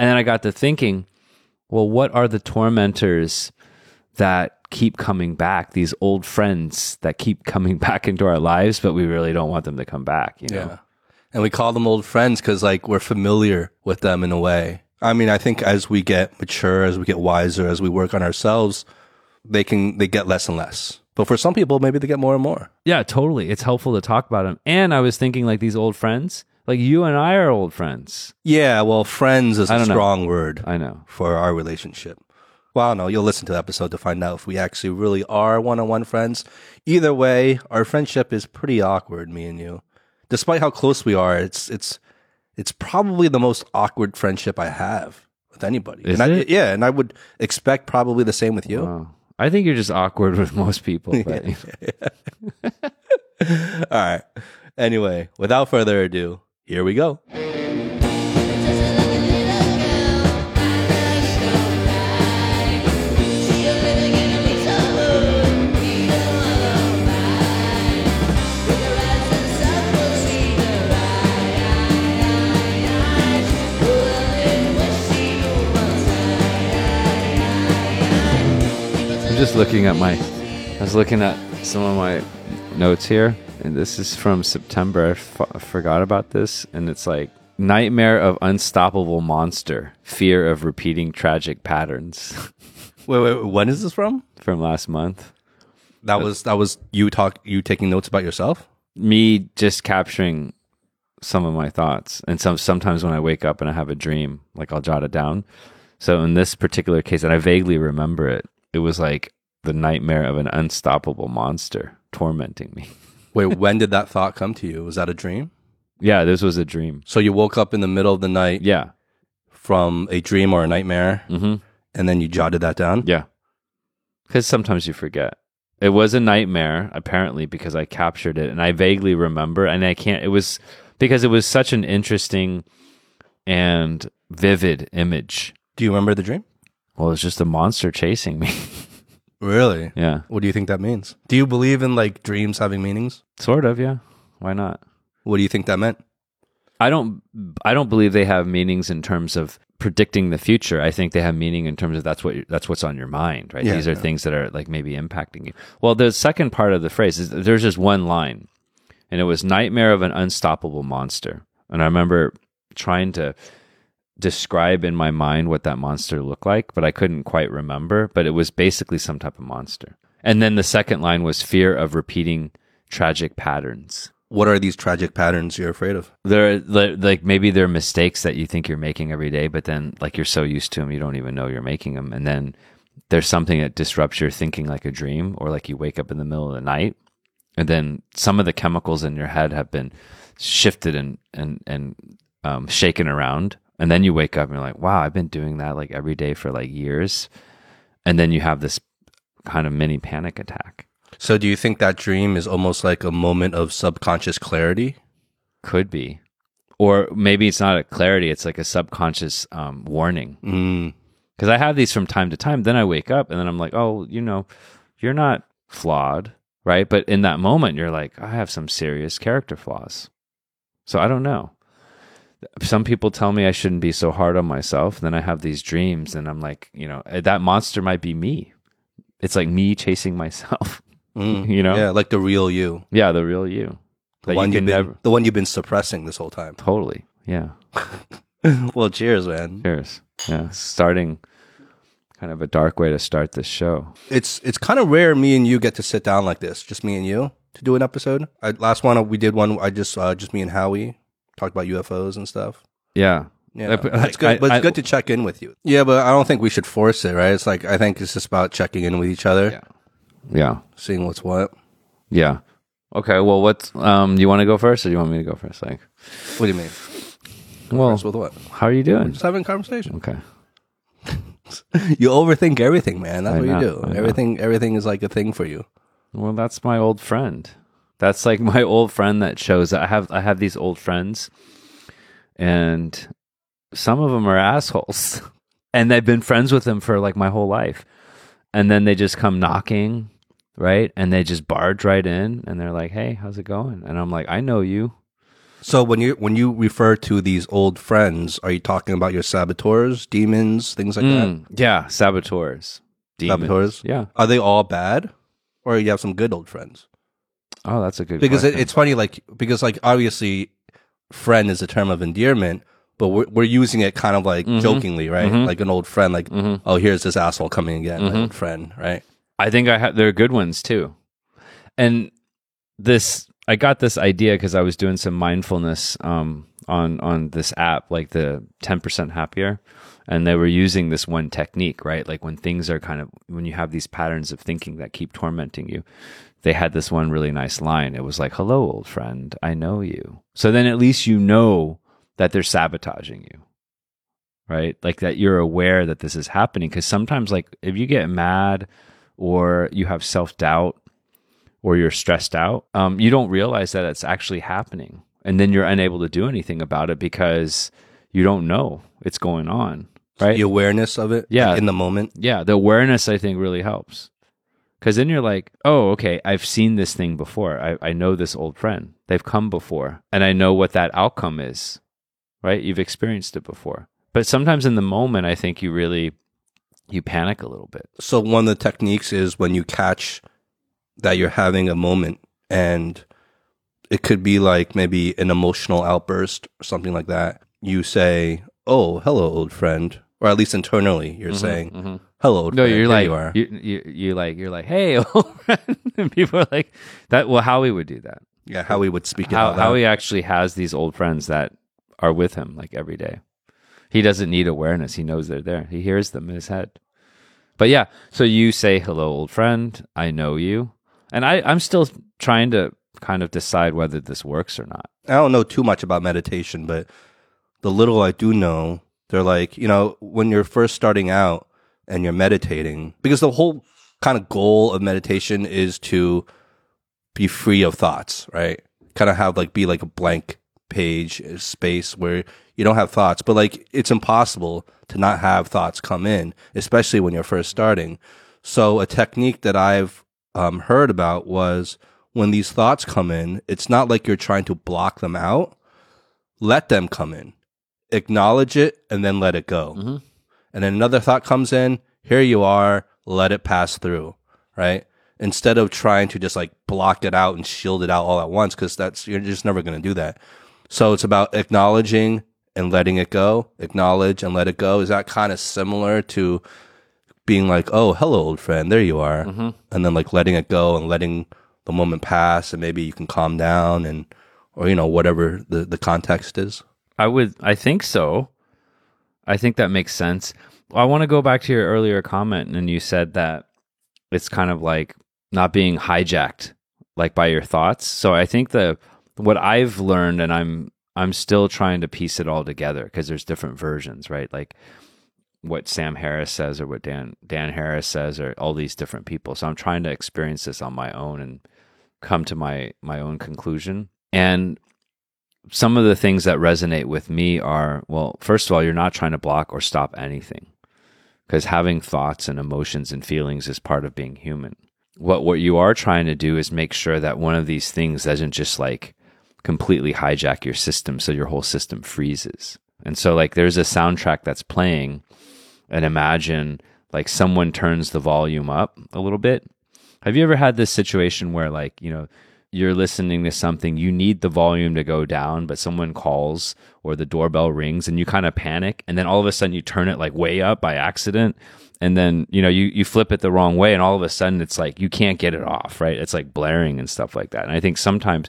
And then I got to thinking, well, what are the tormentors that keep coming back? These old friends that keep coming back into our lives, but we really don't want them to come back. You know? Yeah. And we call them old friends because like we're familiar with them in a way. I mean, I think as we get mature, as we get wiser, as we work on ourselves, they can, they get less and less. But for some people, maybe they get more and more. Yeah, totally. It's helpful to talk about them. And I was thinking, like these old friends, like you and I are old friends. Yeah. Well, friends is I a don't know. strong word I know. for our relationship. Well, I don't know. You'll listen to the episode to find out if we actually really are one on one friends. Either way, our friendship is pretty awkward, me and you. Despite how close we are, it's, it's, it's probably the most awkward friendship I have with anybody. Is and I, it? Yeah. And I would expect probably the same with you. Wow. I think you're just awkward with most people. But All right. Anyway, without further ado, here we go. I'm just looking at my. I was looking at some of my notes here, and this is from September. I f- I forgot about this, and it's like nightmare of unstoppable monster, fear of repeating tragic patterns Wait, wait, when is this from? from last month. That uh, was that was you talk you taking notes about yourself. Me just capturing some of my thoughts, and some sometimes when I wake up and I have a dream, like I'll jot it down. So in this particular case, and I vaguely remember it, it was like the nightmare of an unstoppable monster tormenting me. Wait, when did that thought come to you? Was that a dream? Yeah, this was a dream. So you woke up in the middle of the night Yeah. from a dream or a nightmare, hmm and then you jotted that down. Yeah. Because sometimes you forget. It was a nightmare, apparently, because I captured it and I vaguely remember. And I can't, it was because it was such an interesting and vivid image. Do you remember the dream? Well, it was just a monster chasing me. Really? yeah. What do you think that means? Do you believe in like dreams having meanings? Sort of. Yeah. Why not? What do you think that meant? I don't I don't believe they have meanings in terms of predicting the future. I think they have meaning in terms of that's what that's what's on your mind, right? Yeah, These are yeah. things that are like maybe impacting you. Well, the second part of the phrase is there's just one line, and it was nightmare of an unstoppable monster. And I remember trying to describe in my mind what that monster looked like, but I couldn't quite remember. But it was basically some type of monster. And then the second line was fear of repeating tragic patterns What are these tragic patterns you're afraid of? they're like maybe they're mistakes that you think you're making every day, but then like you're so used to them, you don't even know you're making them. And then there's something that disrupts your thinking like a dream, or like you wake up in the middle of the night, and then some of the chemicals in your head have been shifted and and and um, shaken around, and then you wake up and you're like, wow, I've been doing that like every day for like years, and then you have this kind of mini panic attack. So do you think that dream is almost like a moment of subconscious clarity? Could be. Or maybe it's not a clarity, it's like a subconscious um, warning. Mm. Because I have these from time to time. Then I wake up and then I'm like, oh, you know, you're not flawed, right? But in that moment, you're like, I have some serious character flaws. So I don't know. Some people tell me I shouldn't be so hard on myself. Then I have these dreams and I'm like, you know, eh, that monster might be me. It's like me chasing myself, Mm. you know? Yeah, like the real you. Yeah, the real you. The one you you've been never. the one you've been suppressing this whole time. Totally. Yeah. well, cheers, man. Cheers. Yeah. Starting kind of a dark way to start this show. It's it's kind of rare me and you get to sit down like this, just me and you, to do an episode. I, last one we did one. I just uh, just me and Howie talked about UFOs and stuff. Yeah. Yeah, I- but I- it's good. I- but it's good to check in with you. Yeah, but I don't think we should force it, right? It's like I think it's just about checking in with each other, Yeah. Yeah. seeing what's what. Yeah. Okay. Well, what's um? Do you want to go first, or do you want me to go first? Like, What do you mean? well, First with what? how are you doing? Just having a conversation. Okay. You overthink everything, man. That's what know, you do. Everything, everything is like a thing for you. Well, that's my old friend. That's like my old friend that shows. I have I have these old friends, and some of them are assholes, and I've been friends with them for like my whole life, and then they just come knocking, right? And they just barge right in, and they're like, "Hey, how's it going?" And I'm like, "I know you." So when you when you refer to these old friends, are you talking about your saboteurs, demons, things like that? Mm, yeah, saboteurs. Demons. Saboteurs? Yeah. Are they all bad, or you have some good old friends? Oh, that's a good Because it, it's funny, like because like obviously, friend is a term of endearment, but we're we're using it kind of like Mm-hmm. jokingly, right? Like an old friend, like oh here's this asshole coming again, Mm-hmm. my old friend, right? I think I have. They're good ones too. And this, I got this idea because I was doing some mindfulness um, on on this app, like the ten percent happier, and they were using this one technique, right? Like when things are kind of when you have these patterns of thinking that keep tormenting you. They had this one really nice line. It was like, "Hello, old friend, I know you." So then at least you know that they're sabotaging you right? Like that you're aware that this is happening. Because sometimes, like, if you get mad or you have self doubt or you're stressed out, um, you don't realize that it's actually happening. And then you're unable to do anything about it because you don't know it's going on, right? The awareness of it, Yeah. like, in the moment. yeah, the awareness I think really helps. Because then you're like, oh, okay, I've seen this thing before. I, I know this old friend. They've come before, and I know what that outcome is, right? You've experienced it before. But sometimes in the moment, I think you really you panic a little bit. So one of the techniques is when you catch that you're having a moment and it could be like maybe an emotional outburst or something like that. You say, "Oh, hello, old friend," or at least internally, you're mm-hmm, saying, mm-hmm. "Hello, No, friend." you're like you are." you, you you like you're like, hey, old friend. and people are like that. Well, Howie would do that. yeah, how we would speak it How. Howie actually has these old friends that are with him like every day. He doesn't need awareness. He knows they're there. He hears them in his head. But yeah, so you say hello, old friend. I know you, and I I'm still trying to kind of decide whether this works or not. I don't know too much about meditation, but the little I do know, they're like, you know, when you're first starting out and you're meditating, because the whole kind of goal of meditation is to be free of thoughts, right? Kind of have like be like a blank page space where you don't have thoughts, but like it's impossible to not have thoughts come in, especially when you're first starting. So a technique that I've um, heard about was when these thoughts come in, it's not like you're trying to block them out. Let them come in, acknowledge it, and then let it go. And then another thought comes in. Here you are. Let it pass through. Right. Instead of trying to just like block it out and shield it out all at once, because that's you're just never going to do that. So it's about acknowledging and letting it go. Acknowledge and let it go. Is that kind of similar to being like, "Oh, hello, old friend. There you are," mm-hmm. and then like letting it go and letting the moment pass, and maybe you can calm down and, or you know, whatever the the context is. I would I think so. I think that makes sense. I want to go back to your earlier comment and you said that it's kind of like not being hijacked like by your thoughts. So I think the what I've learned and I'm I'm still trying to piece it all together because there's different versions, right? Like what Sam Harris says or what Dan Dan Harris says or all these different people. So I'm trying to experience this on my own and come to my my own conclusion. And some of the things that resonate with me are well, first of all, you're not trying to block or stop anything because having thoughts and emotions and feelings is part of being human. What what you are trying to do is make sure that one of these things doesn't just like completely hijack your system so your whole system freezes. And so like there's a soundtrack that's playing and imagine like someone turns the volume up a little bit. Have you ever had this situation where like, you know, you're listening to something, you need the volume to go down, but someone calls or the doorbell rings and you kind of panic and then all of a sudden you turn it like way up by accident and then, you know, you you flip it the wrong way and all of a sudden it's like you can't get it off, right? It's like blaring and stuff like that. And I think sometimes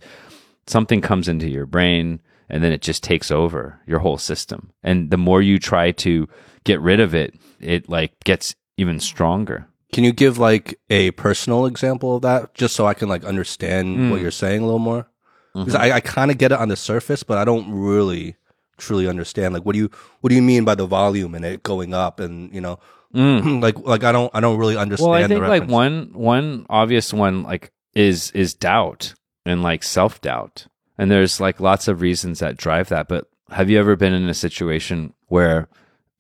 something comes into your brain and then it just takes over your whole system. And the more you try to get rid of it, it like gets even stronger. Can you give like a personal example of that, just so I can like understand what hmm. you're saying a little more? Because mm-hmm. I, I kind of get it on the surface, but I don't really truly understand. Like, what do you what do you mean by the volume and it going up? And you know, mm. like like I don't I don't really understand. Well, I the think like one one obvious one like is is doubt and like self doubt, and there's like lots of reasons that drive that. But have you ever been in a situation where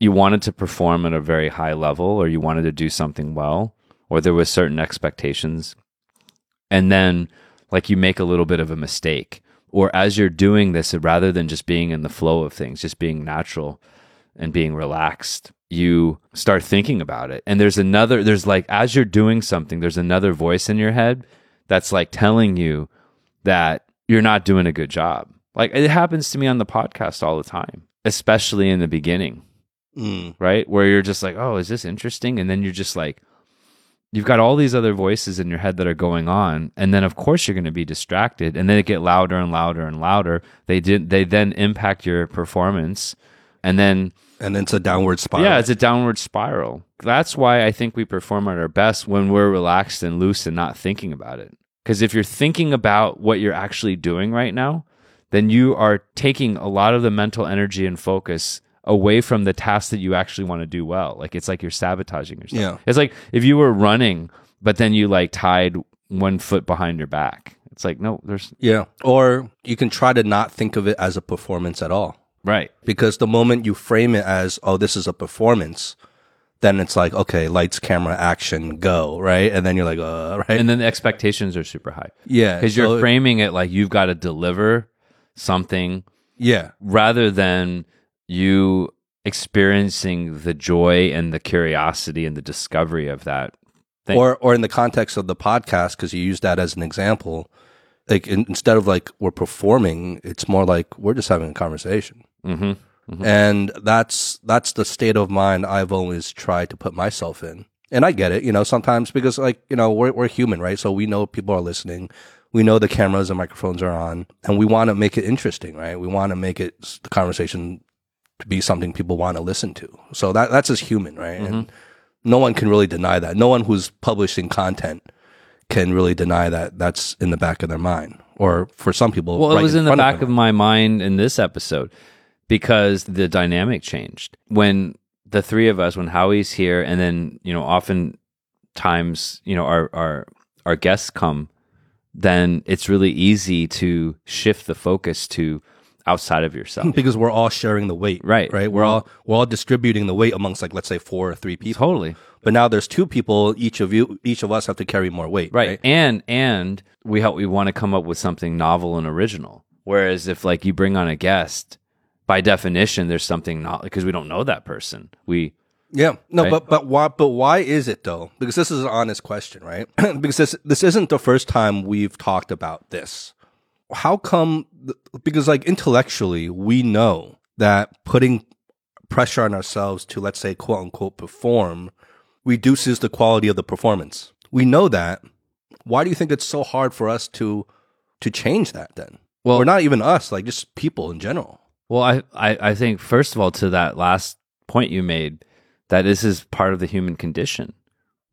you wanted to perform at a very high level, or you wanted to do something well, or there was certain expectations, and then like you make a little bit of a mistake, or as you're doing this, rather than just being in the flow of things, just being natural and being relaxed, you start thinking about it. And there's another, there's like, as you're doing something, there's another voice in your head that's like telling you that you're not doing a good job. Like it happens to me on the podcast all the time, especially in the beginning, Mm. right? Where you're just like, oh, is this interesting? And then you're just like, you've got all these other voices in your head that are going on. And then, of course, you're going to be distracted. And then it get louder and louder and louder. They did, they then impact your performance. And then, And then it's a downward spiral. yeah, it's a downward spiral. That's why I think we perform at our best when we're relaxed and loose and not thinking about it. Because if you're thinking about what you're actually doing right now, then you are taking a lot of the mental energy and focus away from the task that you actually want to do well. Like it's like you're sabotaging yourself. Yeah. It's like if you were running, but then you like tied one foot behind your back. It's like, no, there's yeah. Or you can try to not think of it as a performance at all. right. Because the moment you frame it as, oh, this is a performance, then it's like, okay, lights, camera, action, go, right? And then you're like, uh, right? And then the expectations are super high. yeah. Because you're framing it like you've got to deliver something yeah. rather than you experiencing the joy and the curiosity and the discovery of that thing. Or, or in the context of the podcast, because you use that as an example, like in, instead of like we're performing, it's more like we're just having a conversation. hmm and that's that's the state of mind I've always tried to put myself in. And I get it, you know, sometimes because like you know we're we're human, right? So we know people are listening, we know the cameras and microphones are on, and we want to make it interesting, right? We want to make it the conversation be something people want to listen to. So that that's just human, right? And no one can really deny that. No one who's publishing content can really deny that that's in the back of their mind, or for some people, Well, it was in the front of back of my mind in this episode because the dynamic changed when the three of us, when Howie's here, and then you know, often times you know our our our guests come, then it's really easy to shift the focus to outside of yourself. because we're all sharing the weight, Right. Right. We're all we're all distributing the weight amongst like let's say four or three people. totally. But now there's two people. Each of you, each of us, have to carry more weight. right. Right. and and we help we want to come up with something novel and original whereas if like you bring on a guest by definition there's something not because we don't know that person we Yeah. No, Right? but but why? But why is it though? Because this is an honest question, right? because this this isn't the first time we've talked about this. How come? Because like intellectually, we know that putting pressure on ourselves to let's say quote unquote perform reduces the quality of the performance. We know that. Why do you think it's so hard for us to to change that then? Well- or not even us, like just people in general. well I, I i think first of all to that last point you made that this is part of the human condition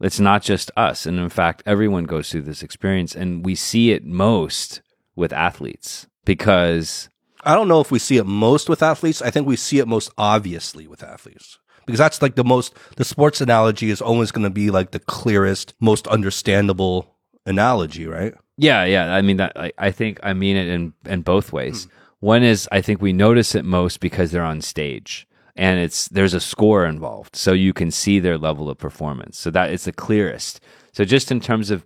it's not just us and in fact everyone goes through this experience and we see it most with athletes because I don't know if we see it most with athletes. I think we see it most obviously with athletes because that's like the most, the sports analogy is always going to be like the clearest, most understandable analogy, right? Yeah, yeah. I mean that. I, I think I mean it in in both ways. Hmm. One is I think we notice it most because they're on stage and it's there's a score involved, so you can see their level of performance. So that it's the clearest. So just in terms of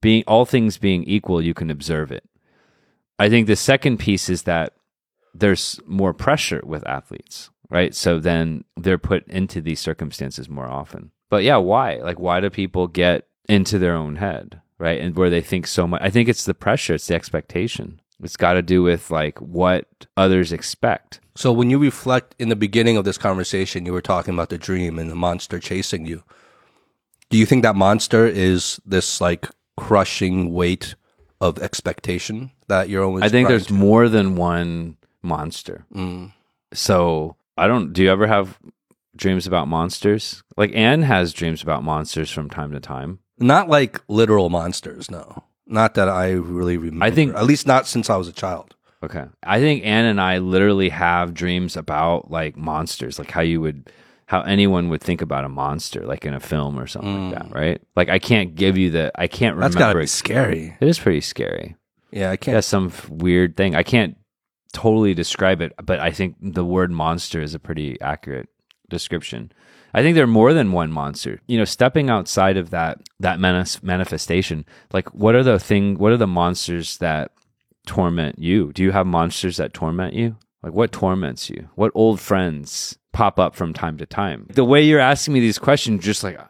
being all things being equal, you can observe it. I think the second piece is that there's more pressure with athletes, right? So then they're put into these circumstances more often. But yeah, why? Like, why do people get into their own head, right? And where they think so much. I think it's the pressure, it's the expectation. It's got to do with like what others expect. So when you reflect in the beginning of this conversation, you were talking about the dream and the monster chasing you. Do you think that monster is this like crushing weight of expectation that you're always? I think there's to- more than one monster. Mm. So I don't. Do you ever have dreams about monsters? Like Anne has dreams about monsters from time to time. Not like literal monsters, no. Not that I really remember. I think- at least not since I was a child. Okay. I think Anne and I literally have dreams about like monsters, like how you would, how anyone would think about a monster, like in a film or something like that, right? Like I can't give you the, I can't Mm. That's remember. gotta be scary. It is pretty scary. Yeah, I can't. Yeah, some weird thing. I can't totally describe it, but I think the word monster is a pretty accurate description. I think there are more than one monster. You know, stepping outside of that that manis- manifestation, like what are the thing? What are the monsters that torment you? Do you have monsters that torment you? Like what torments you? What old friends pop up from time to time? The way you're asking me these questions, just like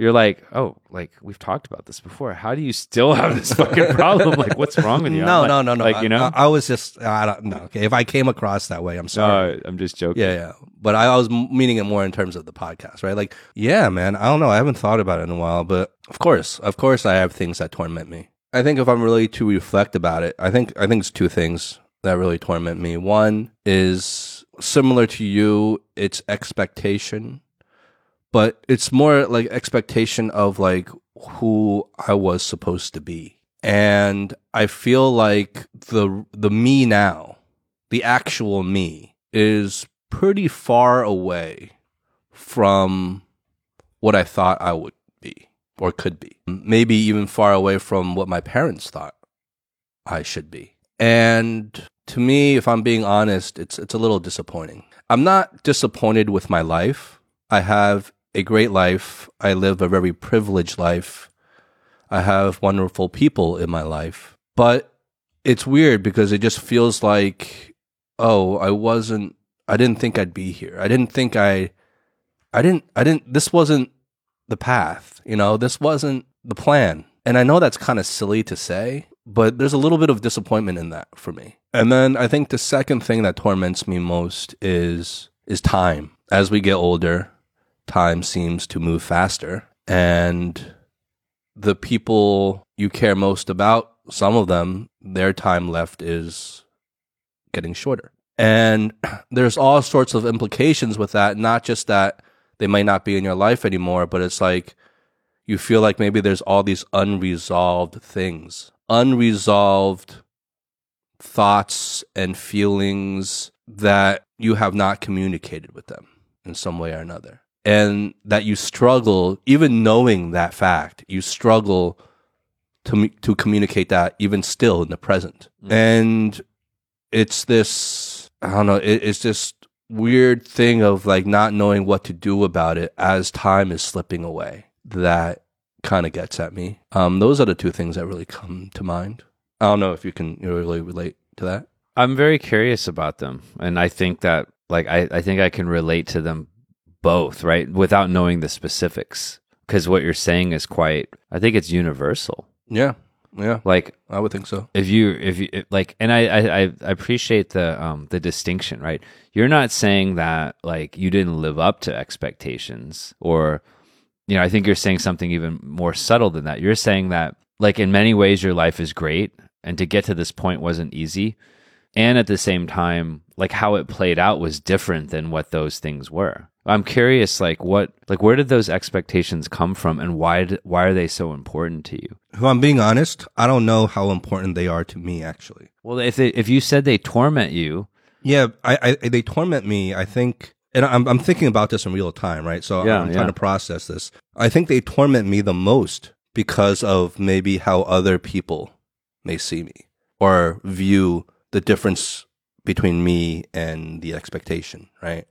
you're like, oh, like we've talked about this before. How do you still have this fucking problem? like, what's wrong with you? No, I'm no, no, no. Like, you know, I, I was just, I don't know. Okay. If I came across that way, I'm sorry. no, I'm just joking. Yeah, yeah. But I, I was meaning it more in terms of the podcast, right? Like, yeah, man, I don't know. I haven't thought about it in a while, but of course, of course, I have things that torment me. I think if I'm really to reflect about it, I think I think it's two things that really torment me. One is similar to you, it's expectation, but it's more like expectation of like who I was supposed to be. And I feel like the the me now, the actual me is pretty far away from what I thought I would be or could be. Maybe even far away from what my parents thought I should be. And to me, if I'm being honest, it's it's a little disappointing. I'm not disappointed with my life. I have a great life. I live a very privileged life. I have wonderful people in my life. But it's weird because it just feels like, oh, I wasn't I didn't think I'd be here. I didn't think I I didn't I didn't this wasn't the path, you know, this wasn't the plan. And I know that's kind of silly to say, but there's a little bit of disappointment in that for me. And then I think the second thing that torments me most is is time. As we get older, time seems to move faster and the people you care most about, some of them, their time left is getting shorter. And there's all sorts of implications with that, not just that they might not be in your life anymore, but it's like you feel like maybe there's all these unresolved things, unresolved thoughts and feelings that you have not communicated with them in some way or another. And that you struggle, even knowing that fact, you struggle to, to communicate that even still in the present. And it's this, I don't know, it, it's this weird thing of like not knowing what to do about it as time is slipping away that kind of gets at me. Um, those are the two things that really come to mind. I don't know if you can really relate to that. I'm very curious about them. And I think that like I, I think I can relate to them both, right? Without knowing the specifics. Because what you're saying is quite I think it's universal. Yeah, yeah, Like I would think so. if you if you if, like and I, I I I appreciate the um the distinction, right? You're not saying that like you didn't live up to expectations or you know, I think you're saying something even more subtle than that. You're saying that like in many ways your life is great and to get to this point wasn't easy. And at the same time, like how it played out was different than what those things were. I'm curious like what like where did those expectations come from and why d- why are they so important to you? If I'm being honest, I don't know how important they are to me actually. Well, if they, if you said they torment you, Yeah, I, I they torment me. I think, and I'm I'm thinking about this in real time, right? So Yeah, I'm yeah. trying to process this. I think they torment me the most because of maybe how other people may see me or view the difference between me and the expectation, right?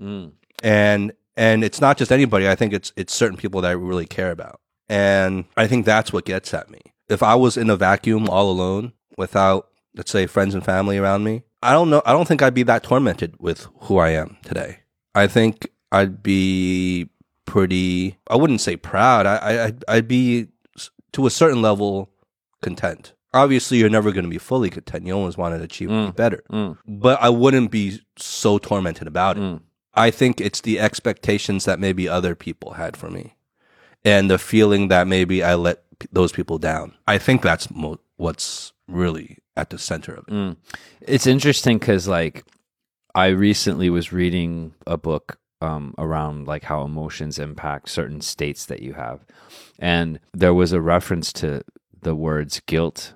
Mm. And and it's not just anybody. I think it's it's certain people that I really care about, and I think that's what gets at me. If I was in a vacuum all alone without, let's say, friends and family around me, I don't know. I don't think I'd be that tormented with who I am today. I think I'd be pretty. I wouldn't say proud. I, I I'd, be to a certain level content. Obviously, you're never going to be fully content. You always want to achieve Mm. better, Mm. but I wouldn't be so tormented about it. Mm. I think it's the expectations that maybe other people had for me and the feeling that maybe I let those people down. I think that's mo- what's really at the center of it. Mm. It's interesting because, like, I recently was reading a book um, around like how emotions impact certain states that you have, and there was a reference to the words guilt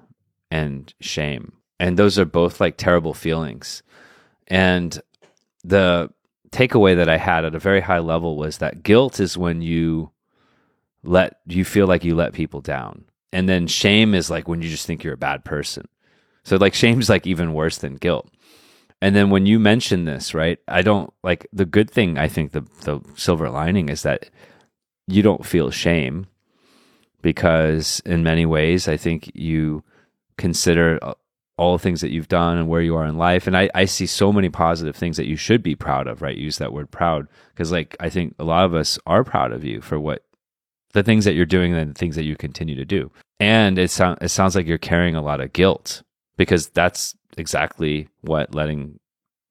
and shame, and those are both like terrible feelings. And the takeaway that I had at a very high level was that guilt is when you let you feel like you let people down, and then shame is like when you just think you're a bad person. So like shame's like even worse than guilt. And then when you mention this, right? I don't like the good thing I think the the silver lining is that you don't feel shame because in many ways I think you consider a, all the things that you've done and where you are in life. And I, I see so many positive things that you should be proud of, right? Use that word proud. Cause like I think a lot of us are proud of you for what the things that you're doing and the things that you continue to do. And it sounds it sounds like you're carrying a lot of guilt because that's exactly what letting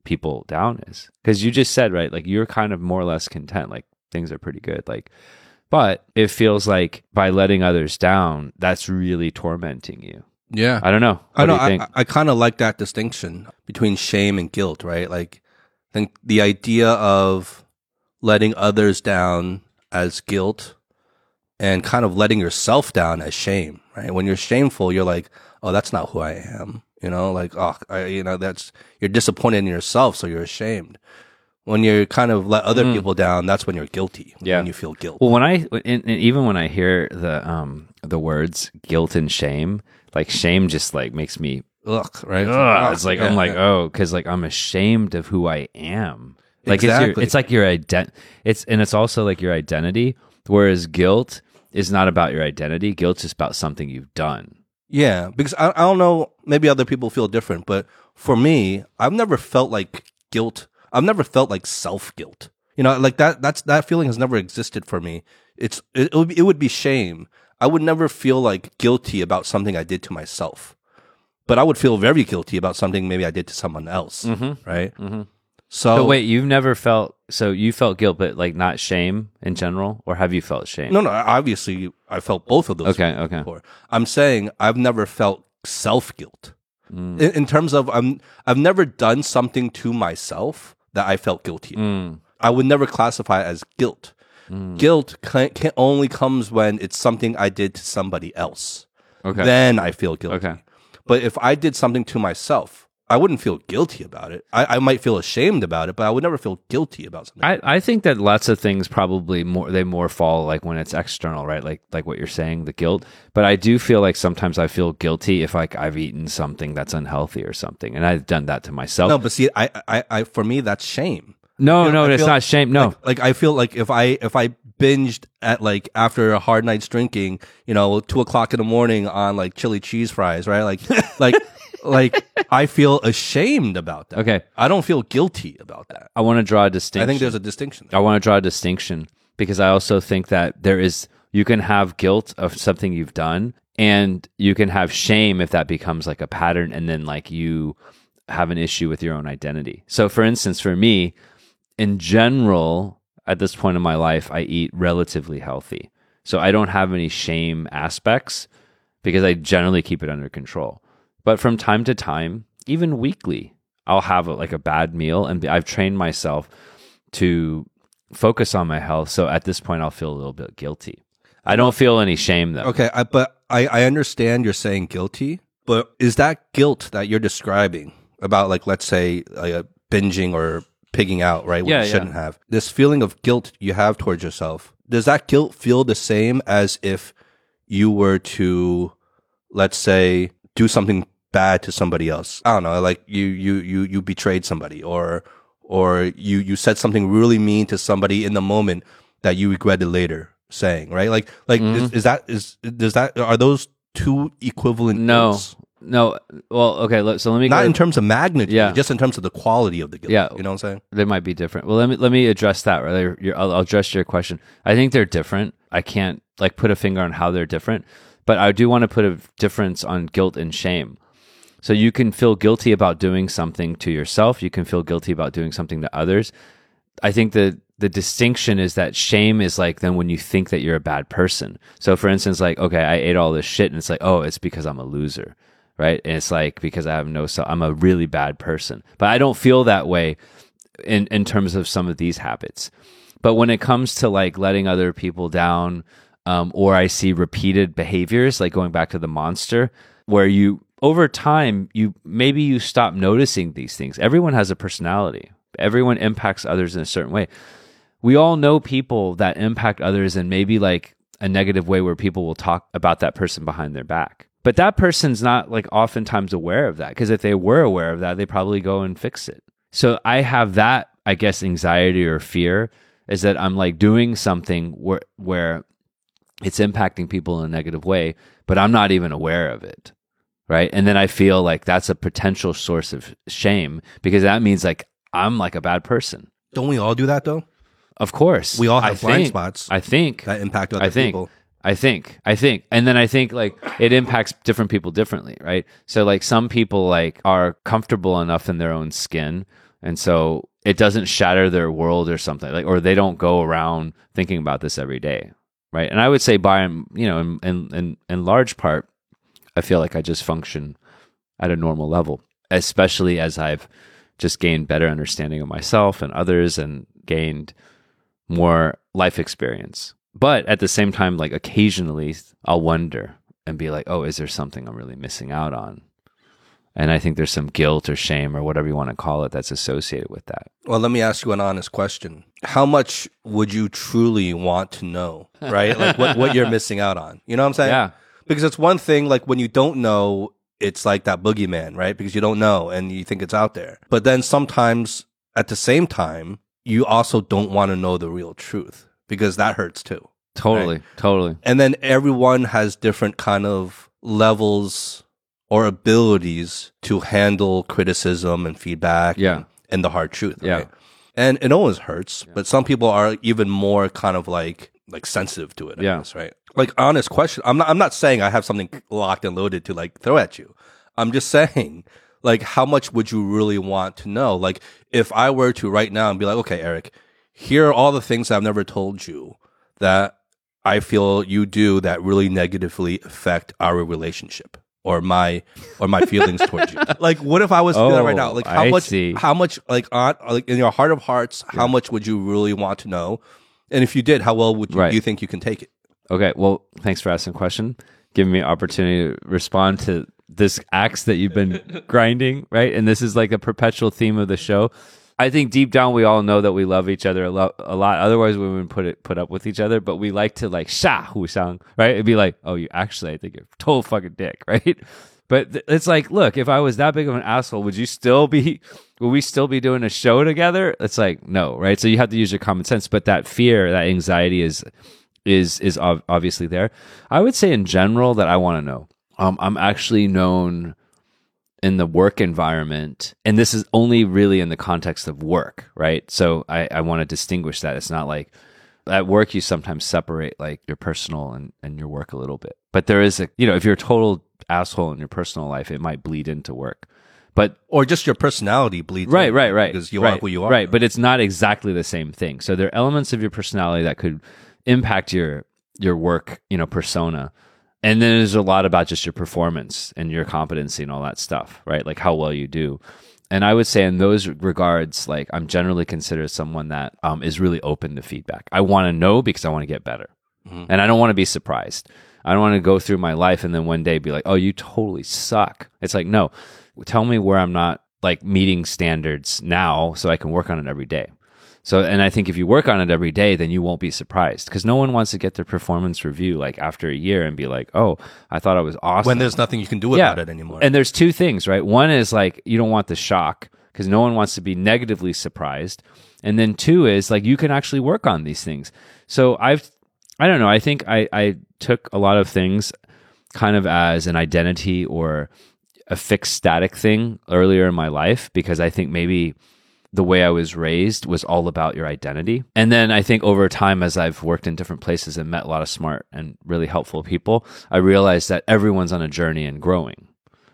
people down is. Because you just said, right, like you're kind of more or less content, like things are pretty good. Like but it feels like by letting others down, that's really tormenting you. Yeah. I don't know. What I know. do you think? I, I kind of like that distinction between shame and guilt, right? Like, I think the idea of letting others down as guilt and kind of letting yourself down as shame, right? When you're shameful, you're like, oh, that's not who I am. You know, like, oh, I, you know, that's, you're disappointed in yourself, so you're ashamed. When you kind of let other people down, that's when you're guilty. Mm. Yeah. When you feel guilt. Well, when I and, and even when I hear the um the words guilt and shame, like shame just like makes me Ugh, right? ugh. Oh, it's like I'm like yeah. oh because like I'm ashamed of who I am. Like it's your, it's like your ident it's and it's also like your identity. Whereas guilt is not about your identity. Guilt's just about something you've done. Yeah, because I, I don't know, maybe other people feel different, but for me, I've never felt like guilt. I've never felt like self guilt. You know, like that. That's that feeling has never existed for me. It's it, it would be, it would be shame. I would never feel like guilty about something I did to myself, but I would feel very guilty about something maybe I did to someone else. Right. Mhm. So But wait, you've never felt so you felt guilt, but like not shame in general, or have you felt shame? no, no. Obviously, I felt both of those. Okay, okay. before. I'm saying I've never felt self guilt. Mm. In, in terms of I'm I've never done something to myself that I felt guilty. Mm. I would never classify it as guilt. Mm. Guilt can, can only comes when it's something I did to somebody else. Okay. Then I feel guilty. Okay. But if I did something to myself, I wouldn't feel guilty about it. I, I might feel ashamed about it, but I would never feel guilty about something. I, I think that lots of things probably more they more fall like when it's external, right? Like like what you're saying, the guilt. But I do feel like sometimes I feel guilty if like I've eaten something that's unhealthy or something, and I've done that to myself. no, but see, I, I, I, for me, that's shame. No, You know, no, I it's not shame. No, like, like I feel like if I if I binged at like after a hard night's drinking, you know, two o'clock in the morning on like chili cheese fries, right? Like like like I feel ashamed about that. Okay. I don't feel guilty about that. I want to draw a distinction. I think there's a distinction. I want to draw a distinction because I also think that there is you can have guilt of something you've done and you can have shame if that becomes like a pattern and then like you have an issue with your own identity. So for instance for me in general at this point in my life I eat relatively healthy. So I don't have any shame aspects because I generally keep it under control. But from time to time, even weekly, I'll have a, like a bad meal and I've trained myself to focus on my health. So at this point, I'll feel a little bit guilty. I don't feel any shame though. Okay, I, but I, I understand you're saying guilty, but is that guilt that you're describing about like let's say uh, binging or pigging out, right? What Yeah, you shouldn't have. This feeling of guilt you have towards yourself. Does that guilt feel the same as if you were to let's say do something bad to somebody else? I don't know, like you you you you betrayed somebody or or you you said something really mean to somebody in the moment that you regretted later saying, right? Like like Mm-hmm. is, is that is does that are those two equivalent No? No. Well, okay. let- So let me Not in terms of magnitude, Yeah. just in terms of the quality of the guilt. Yeah. You know what I'm saying? they might be different. Well, let me let me address that. Right, Your- I'll, I'll address your question. I think they're different. I can't like put a finger on how they're different, but I do want to put a difference on guilt and shame. So you can feel guilty about doing something to yourself. You can feel guilty about doing something to others. I think the the distinction is that shame is like then when you think that you're a bad person. So for instance, like okay, I ate all this shit, and it's like oh, it's because I'm a loser, right? And it's like because I have no self, I'm a really bad person. But I don't feel that way in in terms of some of these habits. But when it comes to like letting other people down, um, or I see repeated behaviors, like going back to the monster, where you over time you maybe you stop noticing these things. Everyone has a personality. Everyone impacts others in a certain way. We all know people that impact others in maybe like a negative way where people will talk about that person behind their back. But that person's not like oftentimes aware of that because if they were aware of that, they probably go and fix it. So I have that, I guess, anxiety or fear is that I'm like doing something where where it's impacting people in a negative way, but I'm not even aware of it. right? And then I feel like that's a potential source of shame because that means like I'm like a bad person. Don't we all do that though? Of course. We all I have blind think- spots I think. that impact other I think. people. I think. I think. And then I think like it impacts different people differently, right? So like some people like are comfortable enough in their own skin and so it doesn't shatter their world or something. Like or they don't go around thinking about this every day. Right? And I would say by you know in in in, in large part I feel like I just function at a normal level, especially as I've just gained better understanding of myself and others and gained more life experience. But at the same time, like occasionally I'll wonder and be like, oh, is there something I'm really missing out on? And I think there's some guilt or shame or whatever you want to call it that's associated with that. Well, let me ask you an honest question. How much would you truly want to know, right? like what, what you're missing out on. You know what I'm saying? Yeah. Because it's one thing, like when you don't know, it's like that boogeyman, right? Because you don't know and you think it's out there. But then sometimes at the same time, you also don't want to know the real truth because that hurts too. Totally. Totally. And then everyone has different kind of levels or abilities to handle criticism and feedback Yeah. and, and the hard truth. Yeah. Right? And it always hurts, but some people are even more kind of like like sensitive to it, I Yeah. guess, right? Like honest question. I'm not I'm not saying I have something locked and loaded to like throw at you. I'm just saying like how much would you really want to know? Like if I were to right now and be like, okay, Aric, here are all the things I've never told you that I feel you do that really negatively affect our relationship or my or my feelings towards you. Like, what if I was do right now? Oh, Like, how oh, I much? see. How much? Like, on like in your heart of hearts, how much would you really want to know? And if you did, how well would you, Right. you think you can take it? Okay. Well, thanks for asking the question. Giving me opportunity to respond to this axe that you've been grinding, right? And this is like a perpetual theme of the show. I think deep down we all know that we love each other a, lo- a lot. Otherwise, we wouldn't put it put up with each other. But we like to like sha hu sang, right? It'd be like, oh, you actually, I think you're total fucking dick, right? But th- it's like, look, if I was that big of an asshole, would you still be? Would we still be doing a show together? It's like no, right? So you have to use your common sense. But that fear, that anxiety is is is ob- obviously there. I would say in general that I want to know. Um, I'm actually known in the work environment, and this is only really in the context of work, right? So I, I want to distinguish that. It's not like at work you sometimes separate like your personal and, and your work a little bit. But there is a you know, if you're a total asshole in your personal life, it might bleed into work. But Or just your personality bleeds, right, right, right. because you right, are who you are, Right, but it's not exactly the same thing. So there are elements of your personality that could impact your your work, you know, persona. And then there's a lot about just your performance and your competency and all that stuff, right? Like how well you do. And I would say in those regards, like I'm generally considered someone that um, is really open to feedback. I want to know because I want to get better, and I don't want to be surprised. I don't want to go through my life and then one day be like, "Oh, you totally suck." It's like, no, tell me where I'm not like meeting standards now, so I can work on it every day. So, and I think if you work on it every day, then you won't be surprised because no one wants to get their performance review like after a year and be like, "Oh, I thought I was awesome." when there's nothing you can do about it anymore. And there's two things, right? One is like you don't want the shock because no one wants to be negatively surprised. And then two is like you can actually work on these things. So I've, I don't know, I think I, I took a lot of things kind of as an identity or a fixed static thing earlier in my life because I think maybe the way I was raised was all about your identity. And then I think over time, as I've worked in different places and met a lot of smart and really helpful people, I realized that everyone's on a journey and growing.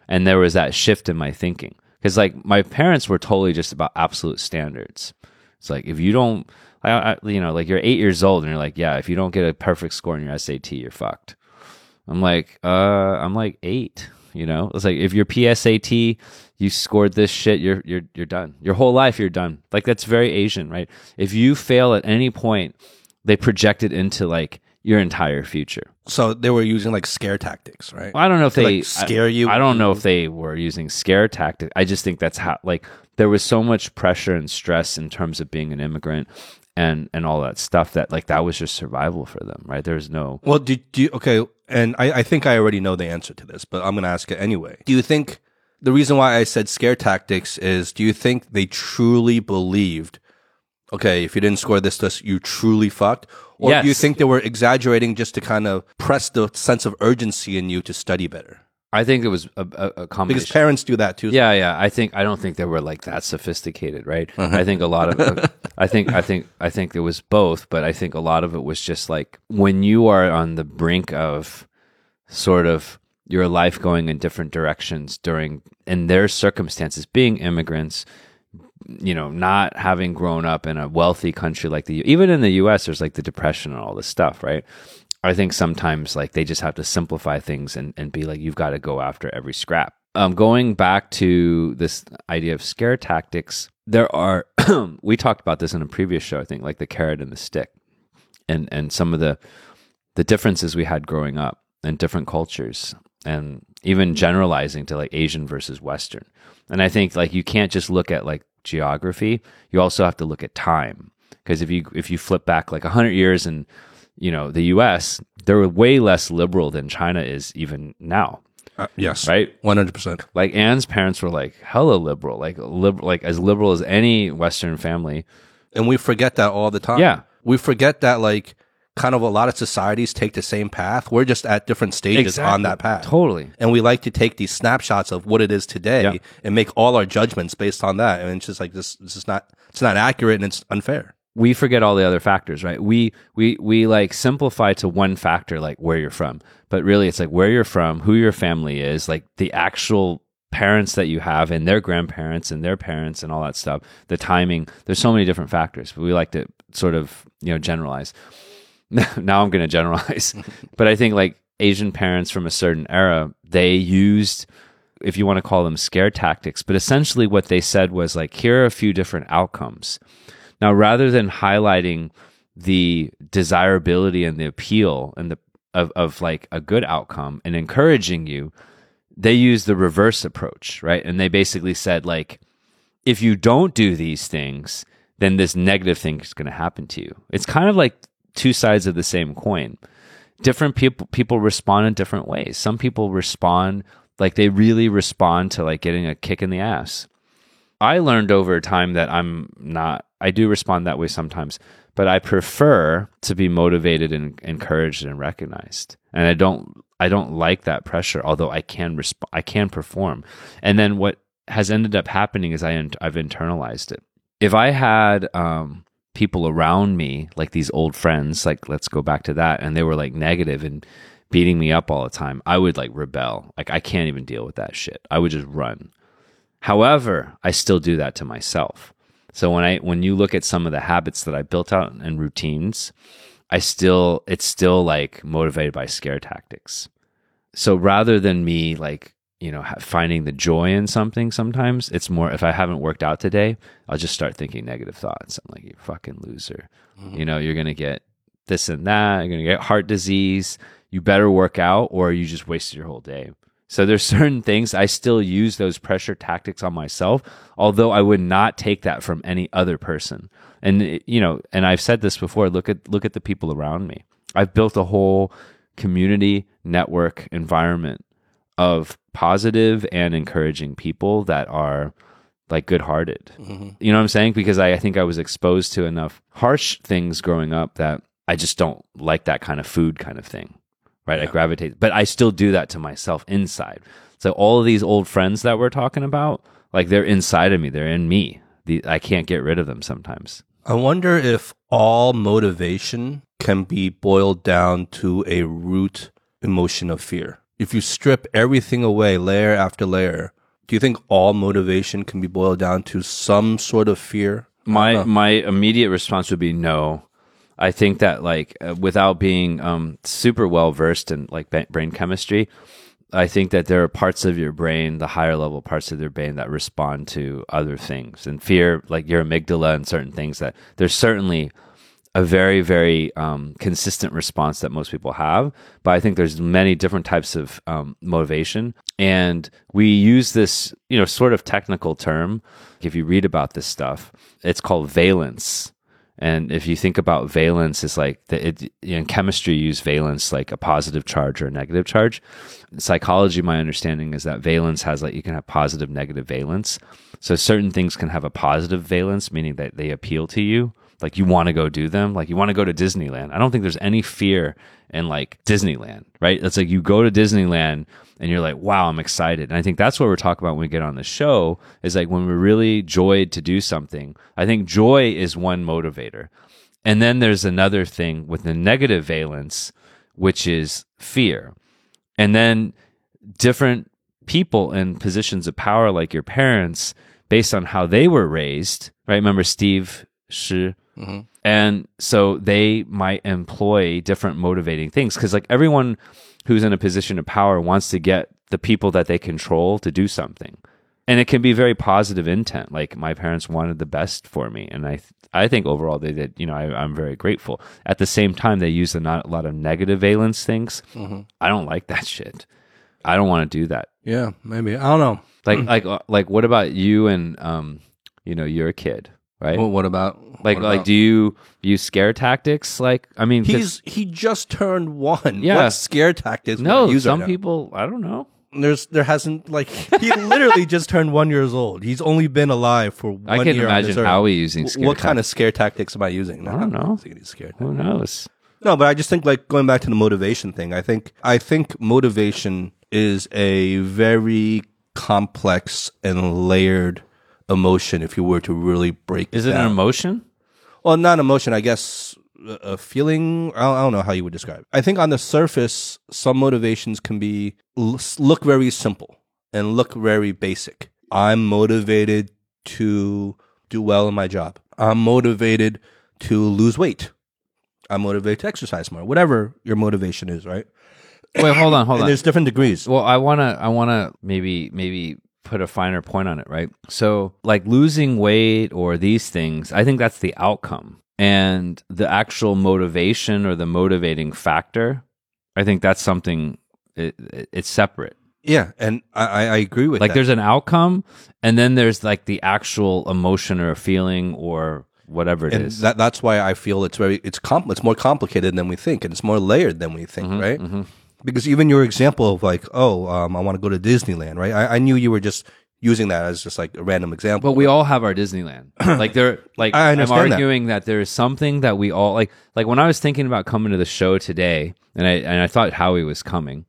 And there was that shift in my thinking. Because, like, my parents were totally just about absolute standards. It's like, if you don't, I, I, you know, like you're eight years old and you're like, yeah, if you don't get a perfect score in your SAT, you're fucked. I'm like, uh, I'm like eight. You know, it's like if your PSAT you scored this shit, you're you're you're done. Your whole life you're done. Like that's very Asian, right? If you fail at any point, they project it into like your entire future. so they were using like scare tactics, right? I don't know if To, they like, scare you? I, I don't know if they were using scare tactics. I just think that's how like there was so much pressure and stress in terms of being an immigrant and and all that stuff that like that was just survival for them, right? There's no Well, do, do you, okay, and I, I think I already know the answer to this, but I'm going to ask it anyway. Do you think the reason why I said scare tactics is do you think they truly believed, okay, if you didn't score this, this you truly fucked? Or do you think they were exaggerating just to kind of press the sense of urgency in you to study better? I think it was a, a, a Because parents do that too. yeah, yeah. I think I don't think they were like that sophisticated, right? Uh-huh. I think a lot of it, uh, I think I think I think it was both, but I think a lot of it was just like when you are on the brink of sort of your life going in different directions during in their circumstances, being immigrants, you know, not having grown up in a wealthy country like the even in the US there's like the depression and all this stuff, right? I think sometimes like they just have to simplify things and, and be like, you've got to go after every scrap. Um, going back to this idea of scare tactics, there are we talked about this in a previous show, I think, like the carrot and the stick, and and some of the the differences we had growing up in different cultures, and even generalizing to like Asian versus Western. And I think like you can't just look at like geography; you also have to look at time, because if you if you flip back like hundred years and you know the U.S., they're way less liberal than China is even now, Uh, yes. right? One hundred percent. Like Anne's parents were like hella liberal, like liberal, like as liberal as any Western family. And we forget that all the time. Yeah. We forget that like kind of a lot of societies take the same path. We're just at different stages on that path. Totally. And we like to take these snapshots of what it is today Yeah. and make all our judgments based on that. And it's just like this this is not it's not accurate and it's unfair. We forget all the other factors, right? We we we like simplify to one factor, like where you're from, but really it's like where you're from, who your family is, like the actual parents that you have and their grandparents and their parents and all that stuff, the timing. There's so many different factors, but we like to sort of you know generalize. now I'm going to generalize, but I think like Asian parents from a certain era, they used if you want to call them scare tactics, but essentially what they said was like, here are a few different outcomes. Now, rather than highlighting the desirability and the appeal and the of, of like a good outcome and encouraging you, they use the reverse approach, right? And they basically said like, if you don't do these things, then this negative thing is going to happen to you. It's kind of like two sides of the same coin. Different people people respond in different ways. Some people respond like they really respond to like getting a kick in the ass. I learned over time that I'm not I do respond that way sometimes, but I prefer to be motivated and encouraged and recognized. And I don't I don't like that pressure, although I can resp- I can perform. And then what has ended up happening is I in- I've internalized it. If I had um, people around me, like these old friends, like let's go back to that, and they were like negative and beating me up all the time, I would like rebel. Like I can't even deal with that shit. I would just run. However, I still do that to myself. So when I when you look at some of the habits that I built out and routines, I still it's still like motivated by scare tactics. So rather than me like you know finding the joy in something, sometimes it's more if I haven't worked out today, I'll just start thinking negative thoughts. I'm like you fucking loser. Mm-hmm. You know you're gonna get this and that. You're gonna get heart disease. You better work out, or you just wasted your whole day. So there's certain things I still use those pressure tactics on myself, although I would not take that from any other person. And eh, you know, and I've said this before, look at look at the people around me. I've built a whole community network environment of positive and encouraging people that are like good-hearted. Mm-hmm. You know what I'm saying? Because I, I think I was exposed to enough harsh things growing up that I just don't like that kind of food kind of thing right? I gravitate, but I still do that to myself inside. So all of these old friends that we're talking about, like they're inside of me, they're in me. The, I can't get rid of them sometimes. I wonder if all motivation can be boiled down to a root emotion of fear. If you strip everything away layer after layer, do you think all motivation can be boiled down to some sort of fear? My my immediate response would be no. I think that like uh, without being um, super well versed in like brain chemistry, I think that there are parts of your brain, the higher level parts of your brain that respond to other things. And fear, like your amygdala and certain things that there's certainly a very very um, consistent response that most people have but i think there's many different types of um, motivation. And we use this you know sort of technical term if you read about this stuff it's called valence and if you think about valence it's like the, it, in chemistry you use valence like a positive charge or a negative charge. In psychology my understanding is that valence has like you can have positive negative valence. So certain things can have a positive valence meaning that they appeal to you like you want to go do them. Like you want to go to Disneyland. I don't think there's any fear in like Disneyland, right? It's like you go to Disneyland and you're like, wow, I'm excited. And I think that's what we're talking about when we get on the show is like when we're really joyed to do something. I think joy is one motivator. And then there's another thing with the negative valence, which is fear. And then different people in positions of power, like your parents, based on how they were raised, right? Remember Steve Shi? Mm-hmm. And so they might employ different motivating things because, like, everyone who's in a position of power wants to get the people that they control to do something. And it can be very positive intent. Like, my parents wanted the best for me. And I, I think overall they did, you know, I, I'm very grateful. At the same time, they use a, not, a lot of negative valence things. I don't like that shit. I don't want to do that. Yeah, maybe. I don't know. Like, like, uh, like, what about you and, um, you know, you're a kid, right? Well, what about like, what like, about- do you use scare tactics? Like, I mean, he's he just turned one. Yeah. what scare tactics? no, right some people, I don't know. There's there hasn't like he literally just turned one years old. He's only been alive for one I can year. imagine earth. Howie using scare What kind of scare tactics am I using? I don't know. He's scared. Who knows? No, but I just think like going back to the motivation thing. I think I think motivation is a very complex and layered emotion. If you were to really break, Is it down. an emotion? Well, not an emotion. I guess a feeling. I don't, know how you would describe. it. I think on the surface, some motivations can be look very simple and look very basic. I'm motivated to do well in my job. I'm motivated to lose weight. I'm motivated to exercise more. Whatever your motivation is, right? Wait, hold on, hold and on. there's different degrees. Well, I wanna, I wanna maybe, maybe put a finer point on it, right? So, like losing weight or these things, I think that's the outcome, and the actual motivation or the motivating factor, I think that's something. It, it, it's separate. Yeah, and I, I agree with like that. there's an outcome and then there's like the actual emotion or feeling or whatever it is. and that that's why I feel it's very it's com- it's more complicated than we think, and it's more layered than we Mm-hmm, think, right? Because even your example of like, oh, um, I want to go to Disneyland, right? I, I knew you were just using that as just like a random example. but we all have our Disneyland. like there like I I'm understand that. arguing that. there's something that we all like like when I was thinking about coming to the show today and I and I thought Howie was coming.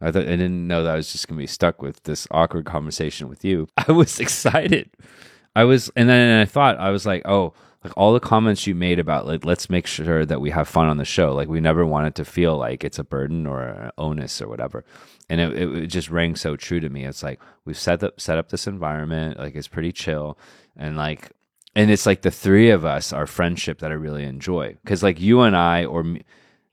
I thought I didn't know that I was just gonna be stuck with this awkward conversation with you. I was excited. I was, and then I thought I was like, oh, like all the comments you made about like let's make sure that we have fun on the show. Like we never want it to feel like it's a burden or an onus or whatever. And it, it, it just rang so true to me. It's like we've set up set up this environment, like it's pretty chill, and like, and it's like the three of us, our friendship that I really enjoy. Because like you and I, or me,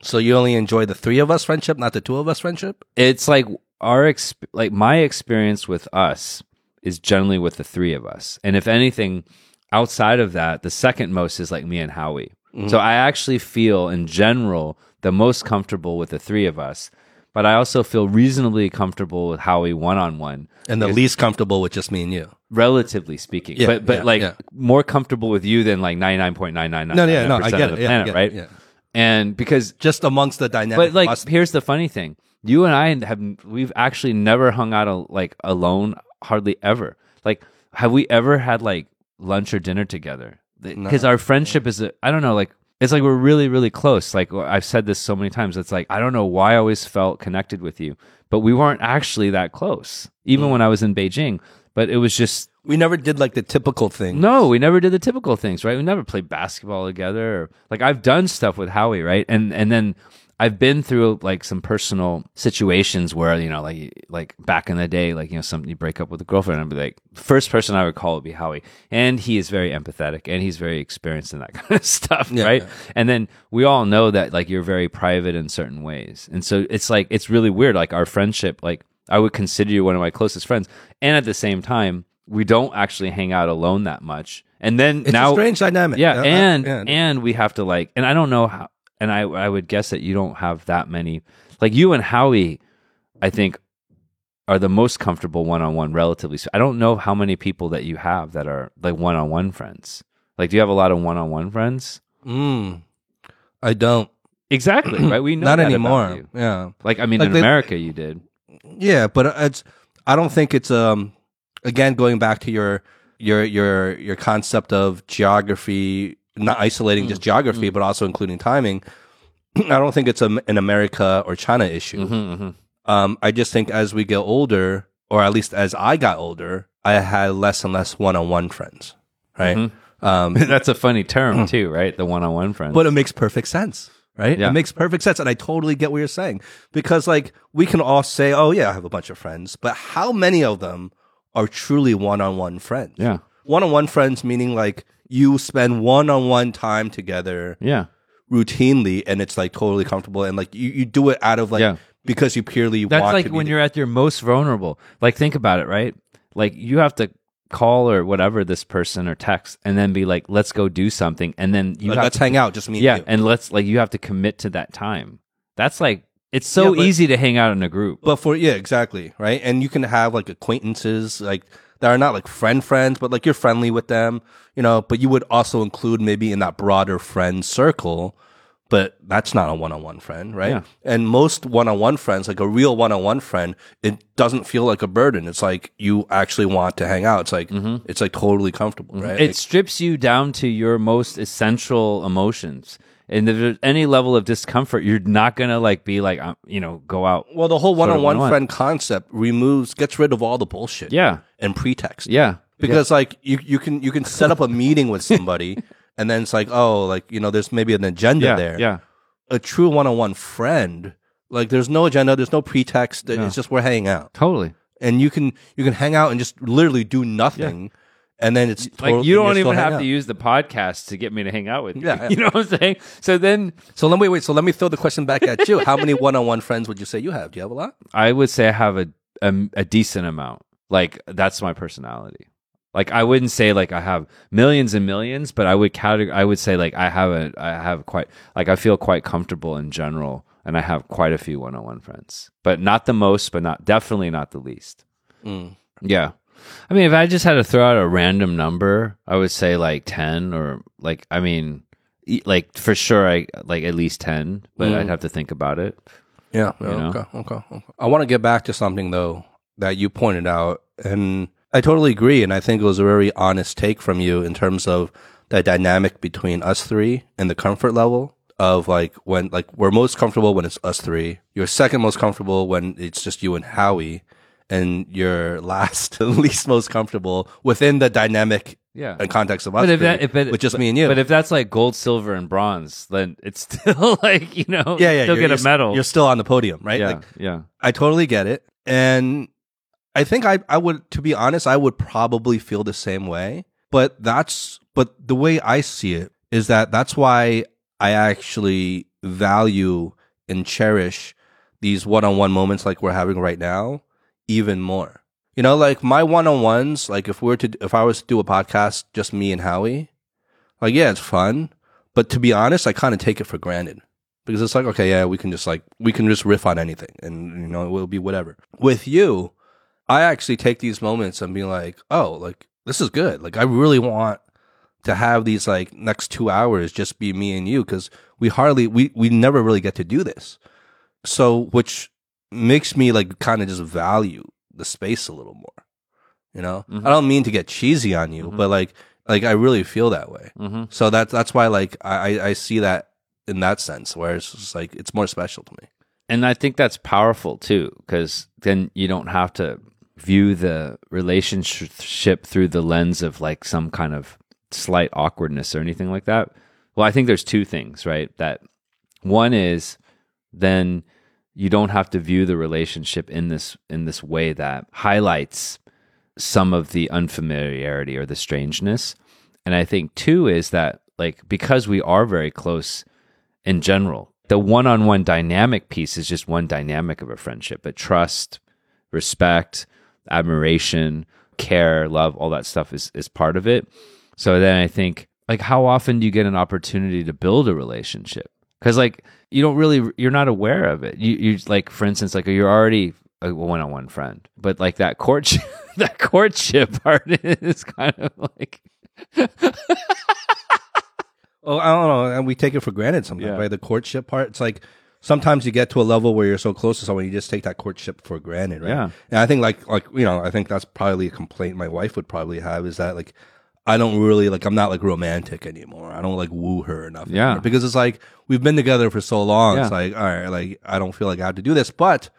so you only enjoy the three of us friendship, not the two of us friendship. it's like our exp- like my experience with us is generally with the three of us and if anything outside of that the second most is like me and howie so i actually feel in general the most comfortable with the three of us but i also feel reasonably comfortable with howie one-on-one And the least comfortable with just me and you. relatively speaking Yeah, but but yeah, like yeah. more comfortable with you than like 99.999 No, yeah, no, I get of it. the planet yeah, right yeah. and because Just amongst the dynamic. but like, here's the funny thing: you and I have we've actually never hung out al- like alone, hardly ever. Like, have we ever had like lunch or dinner together? Because our friendship is, a, I don't know, like it's like we're really, really close. Like I've said this so many times. It's like I don't know why I always felt connected with you, but we weren't actually that close, even mm. when I was in Beijing. But it was just we never did like the typical thing. no, we never did the typical things, right? We never played basketball together. Or, like I've done stuff with Howie, right? And and then I've been through like some personal situations where you know, like like back in the day, like you know, something you break up with a girlfriend, and I'd be like, first person I would call would be Howie, and he is very empathetic and he's very experienced in that kind of stuff, Yeah, right? yeah. And then we all know that like you're very private in certain ways, and so it's like it's really weird. Like our friendship, like I would consider you one of my closest friends, and at the same time, we don't actually hang out alone that much. And then It's now, a strange dynamic. yeah, Uh, uh, and yeah. and we have to like, and I don't know how, and I I would guess that you don't have that many. Like you and Howie, I think are the most comfortable one on one, relatively. So I don't know how many people that you have that are like one on one friends. Like, do you have a lot of one on one friends? Mm, I don't. Exactly, right? We know Not anymore. Yeah. Like, I mean, Like in they- America, you did. Yeah, but it's. I don't think it's um. Again, going back to your your your your concept of geography not isolating just geography, but also including timing. I don't think it's a, an America or China issue. Mm-hmm, Um, I just think as we get older, or at least as I got older, I had less and less one-on-one friends, right? Mm-hmm. Um, That's a funny term too, right? The one-on-one friends. but it makes perfect sense, right? Yeah. It makes perfect sense, and I totally get what you're saying because, like, we can all say, "Oh yeah, I have a bunch of friends," but how many of them are truly one-on-one friends? yeah, one-on-one friends meaning like you spend one-on-one time together yeah, routinely, and it's like totally comfortable, and like you, you do it out of like Yeah. because you purely That's want like to be when the- you're at your most vulnerable. Like, think about it, right? Like, you have to call or whatever this person or text, and then be like, "Let's go do something," and then you like, have let's to, hang out, just me. yeah, and you. and let's like you have to commit to that time. That's like it's so Yeah, but- easy to hang out in a group. But for yeah, exactly, right? And you can have like acquaintances like that are not like friend friends, but like you're friendly with them, you know, but you would also include maybe in that broader friend circle, but that's not a one-on-one friend, right? Yeah. And most one-on-one friends, like a real one-on-one friend, it doesn't feel like a burden. It's like you actually want to hang out. It's like mm-hmm. it's like totally comfortable, mm-hmm. right? It strips you down to your most essential emotions. And if there's any level of discomfort, you're not gonna like be like, um, you know, go out. well, the whole one-on-one one-on-one. friend concept removes, gets rid of all the bullshit Yeah, and pretext. yeah, because like you you can you can set up a meeting with somebody and then it's like oh like you know there's maybe an agenda yeah, there yeah. a true one-on-one friend like there's no agenda there's no pretext it's just we're hanging out Totally. and you can you can hang out and just literally do nothing and then it's Like totally- you you're don't even have hanging to use the podcast to get me to hang out with you. Yeah, yeah. You know what I'm saying? So then so let me wait so let me throw the question back at you how many one-on-one friends would you say you have do you have a lot I would say I have a, a a decent amount. Like that's my personality. Like I wouldn't say like I have millions and millions, but I would categor- I would say like I have a I have quite like I feel quite comfortable in general, and I have quite a few one on one friends, but not the most, but not definitely not the least. Mm. Yeah. I mean, if I just had to throw out a random number, I would say like 10 or like, I mean, e- like for sure, I like at least 10, but Mm. I'd have to think about it. Yeah. You know? okay, okay. Okay. I want to get back to something though that you pointed out, and I totally agree. And I think it was a very honest take from you in terms of the dynamic between us three and the comfort level of like when like we're most comfortable when it's us three. You're second most comfortable when it's just you and Howie, and you're last least most comfortable within the dynamic Yeah. and context of us But if that, if it, with just but- me and you. But if that's like gold, silver, and bronze, then it's still like, you know, yeah, yeah, still get a medal. You're still on the podium, right? yeah. Like, yeah. I totally get it. And I think I, I would, to be honest, I would probably feel the same way. But that's, but the way I see it is that that's why I actually value and cherish these one on one moments like we're having right now even more. You know, like my one on ones, like if we were to, if I was to do a podcast, just me and Howie, like, yeah, it's fun. But to be honest, I kind of take it for granted because it's like, okay, yeah, we can just like, we can just riff on anything and, you know, it will be whatever. With you, I actually take these moments and be like, oh, like, this is good. Like, I really want to have these like next two hours just be me and you because we hardly, we, we never really get to do this. So, which makes me like kind of just value the space a little more. You know, Mhm. I don't mean to get cheesy on you, Mhm. but like, like I really feel that way. Mm-hmm. So that's that's why like I I- I see that in that sense where it's just like it's more special to me. And I think that's powerful too, because then you don't have to view the relationship through the lens of like some kind of slight awkwardness or anything like that. Well, I think there's two things, right? That one is then you don't have to view the relationship in this in this way that highlights some of the unfamiliarity or the strangeness. And I think too is that like because we are very close in general, the one-on-one dynamic piece is just one dynamic of a friendship, but trust, respect, admiration, care, love, all that stuff is is part of it. So then I think like how often do you get an opportunity to build a relationship? Cuz like you don't really you're not aware of it. You you like for instance like you're already a one-on-one friend, but like that courtship that courtship part is kind of like Oh, I don't know, and we take it for granted sometimes, Yeah. right? The courtship part. It's like sometimes you get to a level where you're so close to someone, you just take that courtship for granted, right? Yeah. And I think like like you know, I think that's probably a complaint my wife would probably have is that like I don't really like. I'm not like romantic anymore. I don't like woo her enough. Yeah. anymore. because it's like we've been together for so long. It's like all right, like I don't feel like I have to do this, but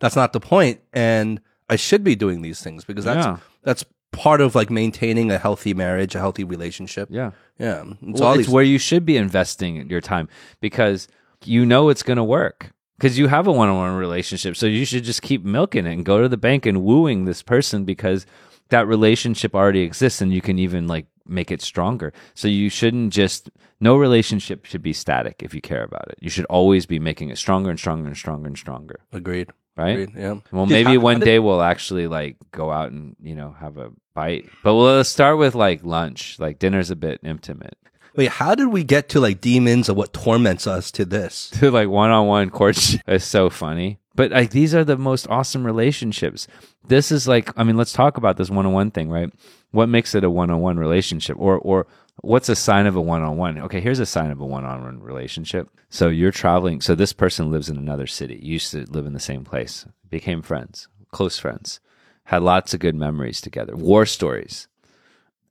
that's not the point, and I should be doing these things because that's Yeah. that's part of like maintaining a healthy marriage, a healthy relationship. Yeah. yeah. It's Well, all it's where you should be investing your time because you know it's going to work because you have a one-on-one relationship. So you should just keep milking it and go to the bank and wooing this person because that relationship already exists and you can even like make it stronger. So you shouldn't just no relationship should be static if you care about it. You should always be making it stronger and stronger and stronger and stronger, agreed. right? Agreed. Yeah. Well, maybe how- one how did- day we'll actually like go out and you know have a bite, but we'll start with like lunch. Like dinner's a bit intimate. Wait, how did we get to like demons of what torments us to this? to like one-on-one courtship is so funny. But like these are the most awesome relationships. This is like I mean, let's talk about this one-on-one thing, right? What makes it a one-on-one relationship or or what's a sign of a one-on-one? Okay, here's a sign of a one-on-one relationship. So you're traveling, so this person lives in another city. You used to live in the same place. Became friends, close friends. Had lots of good memories together. War stories.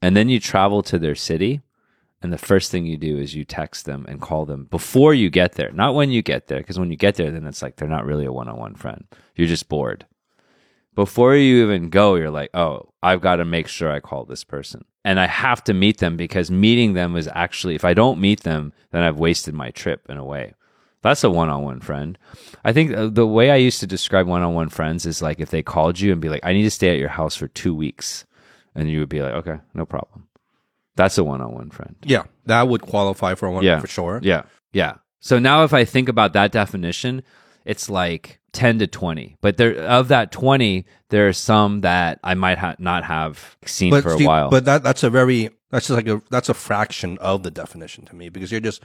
And then you travel to their city and the first thing you do is you text them and call them before you get there, not when you get there, because when you get there, then it's like they're not really a one on one friend. You're just bored. Before you even go, you're like, oh, I've got to make sure I call this person. And I have to meet them because meeting them is actually, if I don't meet them, then I've wasted my trip in a way. That's a one on one friend. I think uh, the way I used to describe one on one friends is like if they called you and be like, I need to stay at your house for two weeks. And you would be like, okay, no problem. That's a one on one friend. Yeah, that would qualify for one Yeah. for sure. Yeah. Yeah. So now if I think about that definition, it's like 10 to 20. But there of that 20, there are some that I might ha- not have seen for a see, while. But that that's a very that's just like a that's a fraction of the definition to me because you're just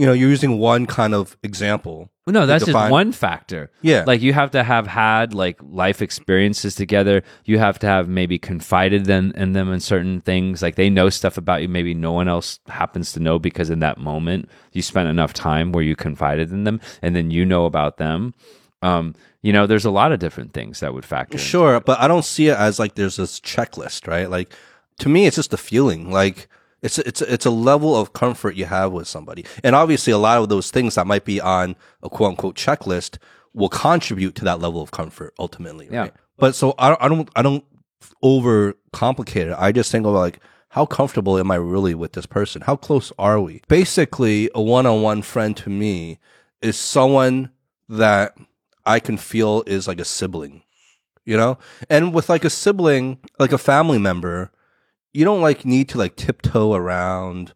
you know you're using one kind of example. no, that's define- just one factor. Yeah. Like you have to have had like life experiences together. You have to have maybe confided them in them in certain things. Like they know stuff about you maybe no one else happens to know because in that moment you spent enough time where you confided in them and then you know about them. Um, you know, there's a lot of different things that would factor. Sure, but I don't see it as like there's this checklist, right? Like to me, it's just a feeling. Like it's it's it's a level of comfort you have with somebody, and obviously a lot of those things that might be on a quote unquote checklist will contribute to that level of comfort ultimately. Yeah. Right? But so I don't I don't I don't overcomplicate it. I just think about like how comfortable am I really with this person? How close are we? Basically, a one-on-one friend to me is someone that I can feel is like a sibling, you know? And with like a sibling, like a family member, you don't like need to like tiptoe around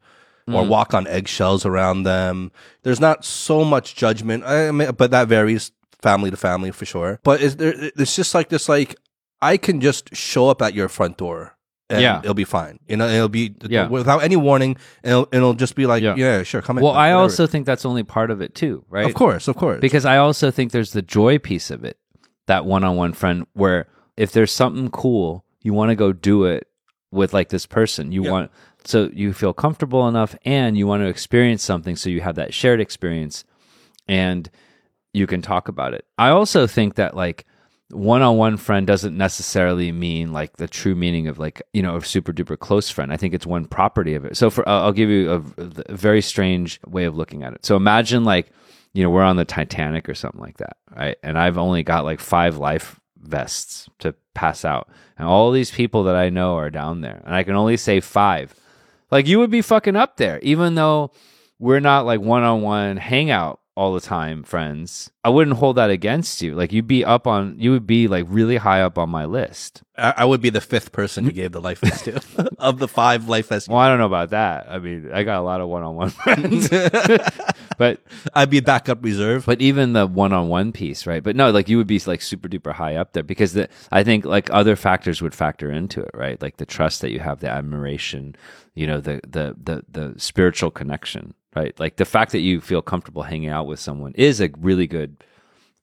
or mm. walk on eggshells around them. There's not so much judgment, I mean, but that varies family to family for sure. But it's, there, it's just like this, like I can just show up at your front door. And Yeah. it'll be fine. You know, it'll be Yeah. without any warning. It'll, it'll just be like, Yeah. yeah, sure, come in. Well, I also think that's only part of it too, right? of course, of course, because I also think there's the joy piece of it, that one-on-one friend where if there's something cool, you want to go do it with like this person. You Yeah. want so you feel comfortable enough and you want to experience something so you have that shared experience and you can talk about it. I also think that like one-on-one friend doesn't necessarily mean like the true meaning of like you know a super duper close friend. I think it's one property of it. So for I'll I'll give you a, a very strange way of looking at it. So imagine like you know we're on the Titanic or something like that, right? And I've only got like five life vests to pass out, and all these people that I know are down there, and I can only say five. Like you would be fucking up there, even though we're not like one on one hangout all the time, friends. I wouldn't hold that against you. Like you'd be up on, you would be like really high up on my list. I, I would be the fifth person you gave the life vest to of the five life vests. Well, I don't know about that. I mean, I got a lot of one on one friends, but I'd be backup reserve. but even the one on one piece, right? But no, like you would be like super duper high up there because the, I think like other factors would factor into it, right? Like the trust that you have, the admiration, you know, the the the the spiritual connection, right? Like the fact that you feel comfortable hanging out with someone is a really good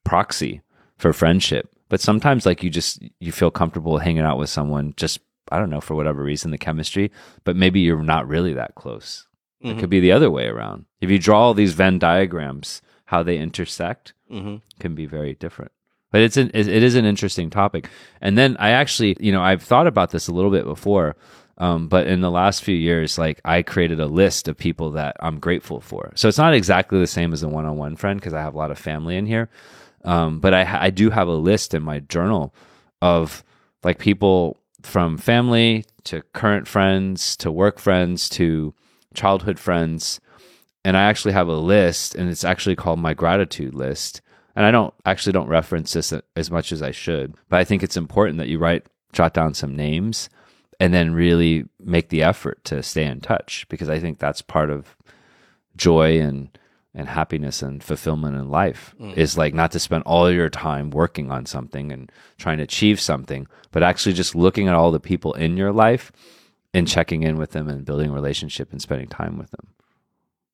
proxy for friendship. But sometimes like you just you feel comfortable hanging out with someone just I don't know for whatever reason the chemistry, but maybe you're not really that close. It could be the other way around. If you draw all these Venn diagrams, how they intersect hmm can be very different. But it's an it is an interesting topic. And then I actually, you know, I've thought about this a little bit before. Um, but in the last few years, like I created a list of people that I'm grateful for. So it's not exactly the same as a one on one friend because I have a lot of family in here. Um, but I, I do have a list in my journal of like people from family to current friends to work friends to childhood friends. And I actually have a list and it's actually called my gratitude list. And I don't actually don't reference this as much as I should, but I think it's important that you write, jot down some names and then really make the effort to stay in touch because I think that's part of joy and and happiness and fulfillment in life mm. is like not to spend all your time working on something and trying to achieve something, but actually just looking at all the people in your life and checking in with them and building a relationship and spending time with them.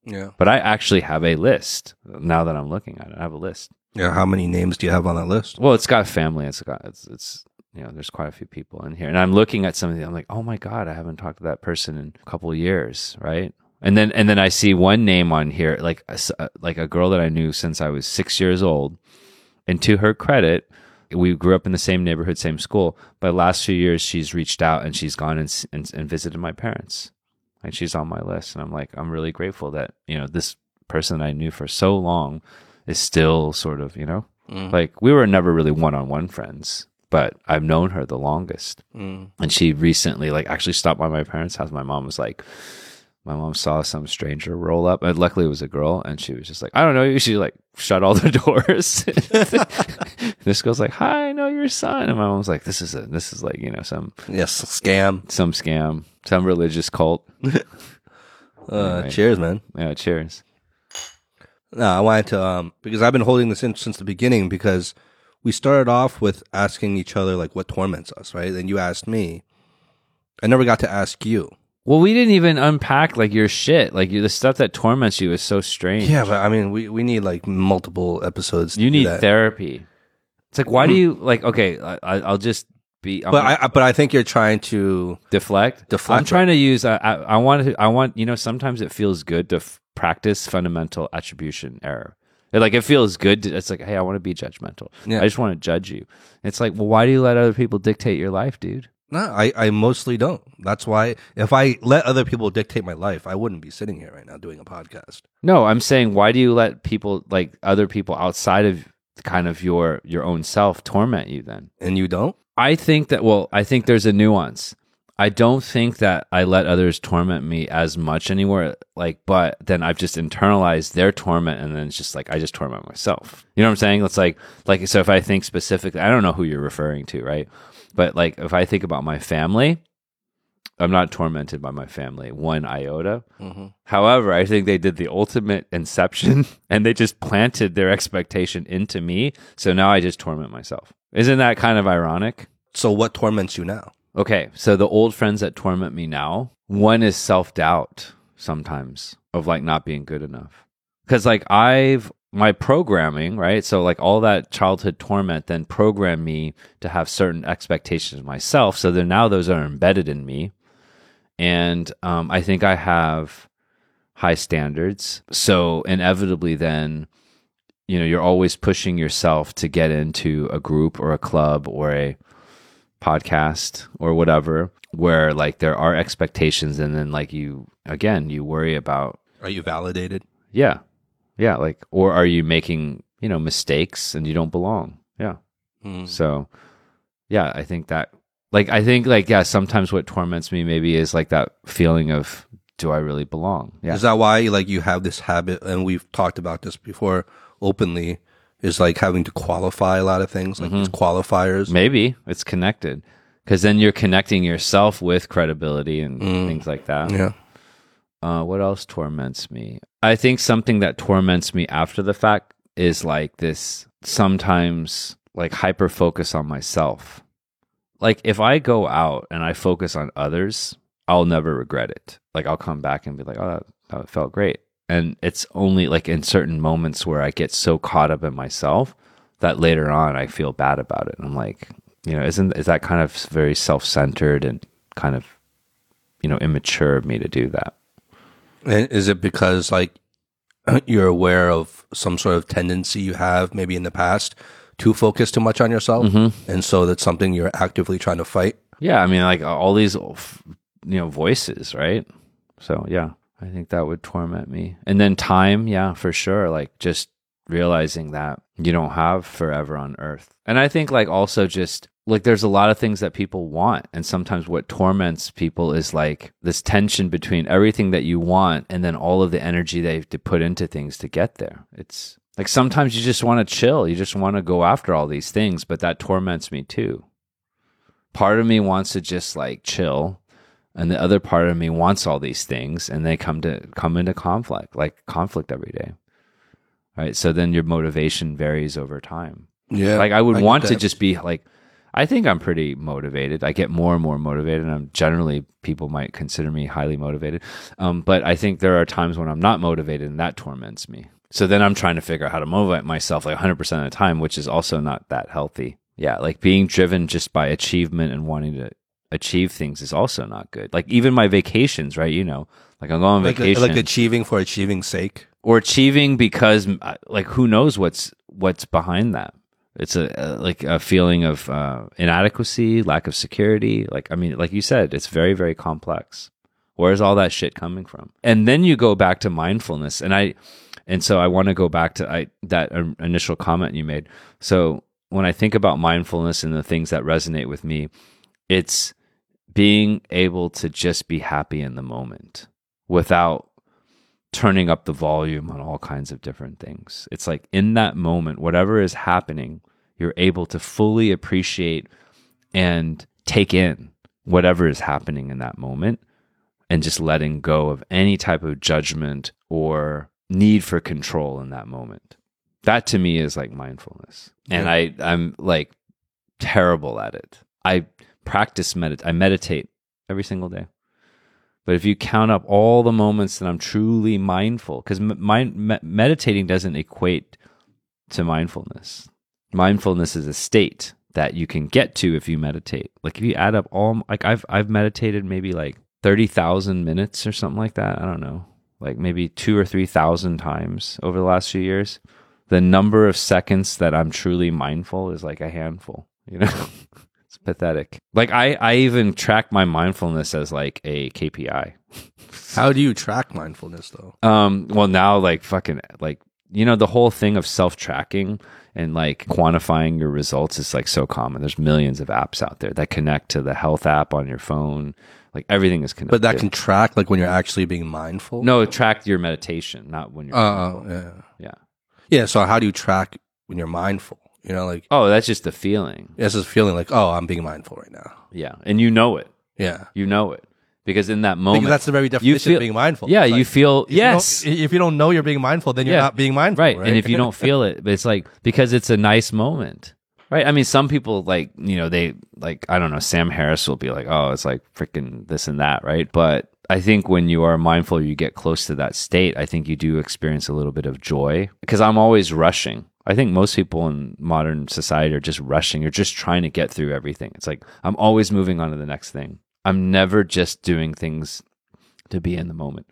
Yeah. But I actually have a list now that I'm looking at it. I have a list. Yeah. How many names do you have on that list? Well, it's got family. It's got, it's, it's, you know, there's quite a few people in here. And I'm looking at some of them, I'm like, oh my God, I haven't talked to that person in a couple years, right? And then and then I see one name on here, like a, uh, like a girl that I knew since I was six years old. And to her credit, we grew up in the same neighborhood, same school. But last few years, she's reached out and she's gone and, and, and visited my parents, and she's on my list. And I'm like, I'm really grateful that you know this person I knew for so long is still sort of you know mm. like we were never really one on one friends, but I've known her the longest. Mm. And she recently like actually stopped by my parents' house. My mom was like my mom saw some stranger roll up, and luckily it was a girl, and she was just like, "I don't know you." She like shut all the doors. this girl's like, "Hi, I know your son," and my mom's like, "This is a this is like you know some yes scam, some scam, some religious cult." uh, anyway. Cheers, man. Yeah, cheers. No, I wanted to um because I've been holding this in since the beginning because we started off with asking each other like what torments us, right? And you asked me. I never got to ask you. Well, we didn't even unpack like your shit. Like the stuff that torments you is so strange. Yeah, but I mean, we, we need like multiple episodes. You need therapy. It's like, why do you like? Okay, I, will just be. I'm but I but I think you're trying to deflect. Deflect. I'm trying to use. I, I, I want to. I want. You know, sometimes it feels good to f- practice fundamental attribution error. Like it feels good. To, it's like, hey, I want to be judgmental. Yeah. I just want to judge you. It's like, well, why do you let other people dictate your life, dude? No, I, I mostly don't. That's why if I let other people dictate my life, I wouldn't be sitting here right now doing a podcast. No, I'm saying why do you let people like other people outside of kind of your your own self torment you then? And you don't? I think that well, I think there's a nuance. I don't think that I let others torment me as much anymore. Like, but then I've just internalized their torment, and then it's just like I just torment myself. You know what I'm saying? It's like, like so. If I think specifically, I don't know who you're referring to, right? But like if I think about my family, I'm not tormented by my family one iota. Mm-hmm. However, I think they did the ultimate inception and they just planted their expectation into me. So now I just torment myself. Isn't that kind of ironic? So what torments you now? Okay, so the old friends that torment me now, one is self doubt sometimes of like not being good enough. Cause like I've my programming, right? So like all that childhood torment then programmed me to have certain expectations of myself. So then now those are embedded in me. And um, I think I have high standards. So inevitably then, you know, you're always pushing yourself to get into a group or a club or a podcast or whatever where like there are expectations and then like you again you worry about are you validated yeah yeah, like or are you making, you know, mistakes and you don't belong? Yeah. Mm. So, yeah, I think that like I think like yeah, sometimes what torments me maybe is like that feeling of do I really belong? Yeah. Is that why like you have this habit and we've talked about this before openly is like having to qualify a lot of things like mm-hmm. these qualifiers? Maybe it's connected because then you're connecting yourself with credibility and mm. things like that. Yeah. Uh, what else torments me? I think something that torments me after the fact is like this sometimes like hyper focus on myself. Like if I go out and I focus on others, I'll never regret it. Like I'll come back and be like, oh, that, that felt great. And it's only like in certain moments where I get so caught up in myself that later on I feel bad about it. And I'm like, you know, isn't is that kind of very self centered and kind of, you know, immature of me to do that? And is it because like you're aware of some sort of tendency you have maybe in the past to focus too much on yourself, mm-hmm. and so that's something you're actively trying to fight? Yeah, I mean, like all these you know voices, right? So yeah, I think that would torment me. And then time, yeah, for sure. Like just realizing that you don't have forever on earth. And I think like also just like there's a lot of things that people want and sometimes what torments people is like this tension between everything that you want and then all of the energy they have to put into things to get there. It's like sometimes you just want to chill, you just want to go after all these things, but that torments me too. Part of me wants to just like chill and the other part of me wants all these things and they come to come into conflict, like conflict every day right? So then your motivation varies over time. Yeah. Like I would get want to just be like, I think I'm pretty motivated. I get more and more motivated, and I'm generally people might consider me highly motivated. Um, but I think there are times when I'm not motivated, and that torments me. So then I'm trying to figure out how to motivate myself like 100 percent of the time, which is also not that healthy. Yeah, like being driven just by achievement and wanting to achieve things is also not good. Like even my vacations, right? You know, like I'm going on like, vacation like achieving for achieving's sake. or achieving because like who knows what's what's behind that it's a, a like a feeling of uh, inadequacy lack of security like i mean like you said it's very very complex where's all that shit coming from and then you go back to mindfulness and i and so i want to go back to I, that um, initial comment you made so when i think about mindfulness and the things that resonate with me it's being able to just be happy in the moment without turning up the volume on all kinds of different things. It's like in that moment, whatever is happening, you're able to fully appreciate and take in whatever is happening in that moment and just letting go of any type of judgment or need for control in that moment. That to me is like mindfulness. And Yeah. I I'm like terrible at it. I practice medit I meditate every single day. But if you count up all the moments that I'm truly mindful, because me- meditating doesn't equate to mindfulness. Mindfulness is a state that you can get to if you meditate. Like if you add up all, like I've I've meditated maybe like thirty thousand minutes or something like that. I don't know, like maybe two or three thousand times over the last few years. The number of seconds that I'm truly mindful is like a handful. You know. Pathetic. Like I, I even track my mindfulness as like a KPI. How do you track mindfulness though? Um, well now like fucking like you know the whole thing of self tracking and like quantifying your results is like so common. There's millions of apps out there that connect to the health app on your phone. Like everything is connected. But that can track like when you're actually being mindful. no track your meditation, not when you're. Oh, yeah. yeah. Yeah. So how do you track when you're mindful? You know, like Oh, that's just the feeling. it's just feeling like, oh, I'm being mindful right now. Yeah, and you know it. Yeah. You know it because in that moment, Because that's the very definition feel- of being mindful. yeah, It's you feel if you yes. don't- if you don't know you're being mindful, then you're Yeah. not being mindful. right. Right. and if you don't feel it but it's like because it's a nice moment right i mean some people like you know they like i don't know sam harris will be like oh it's like freaking this and that right but i think when you are mindful you get close to that state i think you do experience a little bit of joy because i'm always rushing i think most people in modern society are just rushing you're just trying to get through everything it's like i'm always moving on to the next thing i'm never just doing things to be in the moment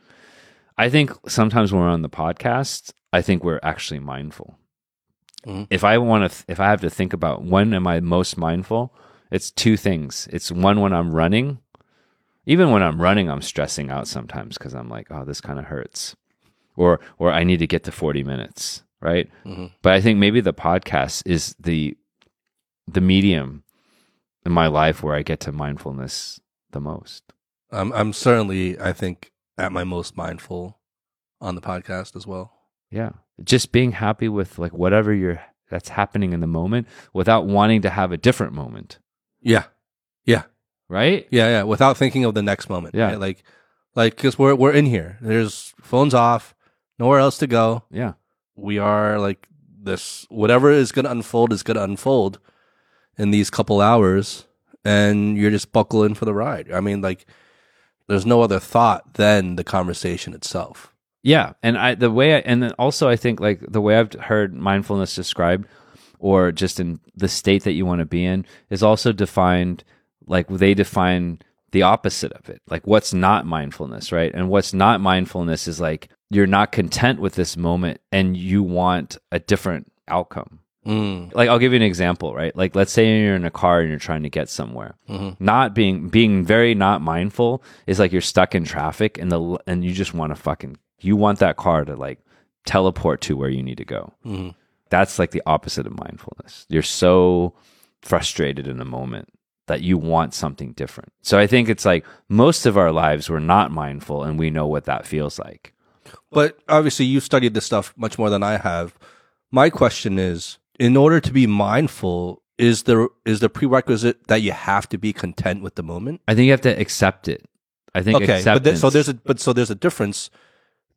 I think sometimes when we're on the podcast, I think we're actually mindful. Mhm. If I want to, if I have to think about when am I most mindful, it's two things. It's one when I'm running. Even when I'm running, I'm stressing out sometimes because I'm like, oh, this kind of hurts, or or I need to get to 40 minutes, right? Mhm. But I think maybe the podcast is the the medium in my life where I get to mindfulness the most. I'm, I'm certainly, I think, at my most mindful on the podcast as well. Yeah. Just being happy with like whatever you're that's happening in the moment without wanting to have a different moment. Yeah. Yeah. Right? Yeah. Yeah. Without thinking of the next moment. Yeah. right? Like, like, cause we're, we're in here. There's phones off, nowhere else to go. Yeah. We are like this whatever is going to unfold is going to unfold in these couple hours and you're just buckle in for the ride i mean like there's no other thought than the conversation itself Yeah. And I the way I, and then also I think like the way I've heard mindfulness described or just in the state that you want to be in is also defined like they define the opposite of it. Like what's not mindfulness, right? And what's not mindfulness is like you're not content with this moment and you want a different outcome. Mm. Like I'll give you an example, right? Like let's say you're in a car and you're trying to get somewhere. Not being being very not mindful is like you're stuck in traffic and the and you just want to fucking you want that car to like teleport to where you need to go. Mhm. That's like the opposite of mindfulness. You're so frustrated in the moment that you want something different. So I think it's like most of our lives we're not mindful and we know what that feels like. But obviously, you studied this stuff much more than I have. My question is: in order to be mindful, is there is the prerequisite that you have to be content with the moment? I think you have to accept it. I think Okay, but th- so there's a but so there's a difference.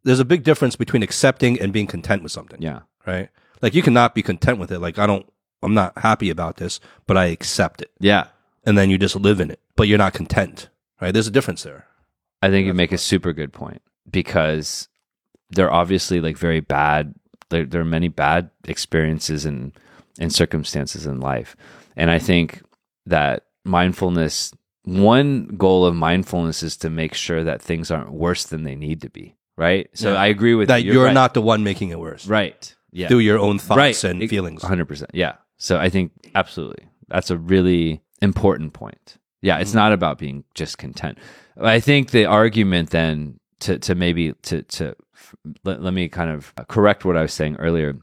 There's a big difference between accepting and being content with something. yeah. Right. Like you cannot be content with it. Like I don't. I'm not happy about this, but I accept it, Yeah. and then you just live in it. But you're not content. Right. There's a difference there. I think you make a super good point because there are obviously like very bad. There, there are many bad experiences and and circumstances in life, and I think that mindfulness. One goal of mindfulness is to make sure that things aren't worse than they need to be. Right. So Yeah. I agree with That you. you're, right. not the one making it worse. right. Yeah. Through your own thoughts right. and Ex- feelings. 100%. Yeah. So I think absolutely. That's a really important point. Yeah, it's mm. not about being just content. I think the argument then to to maybe to to let, let me kind of correct what I was saying earlier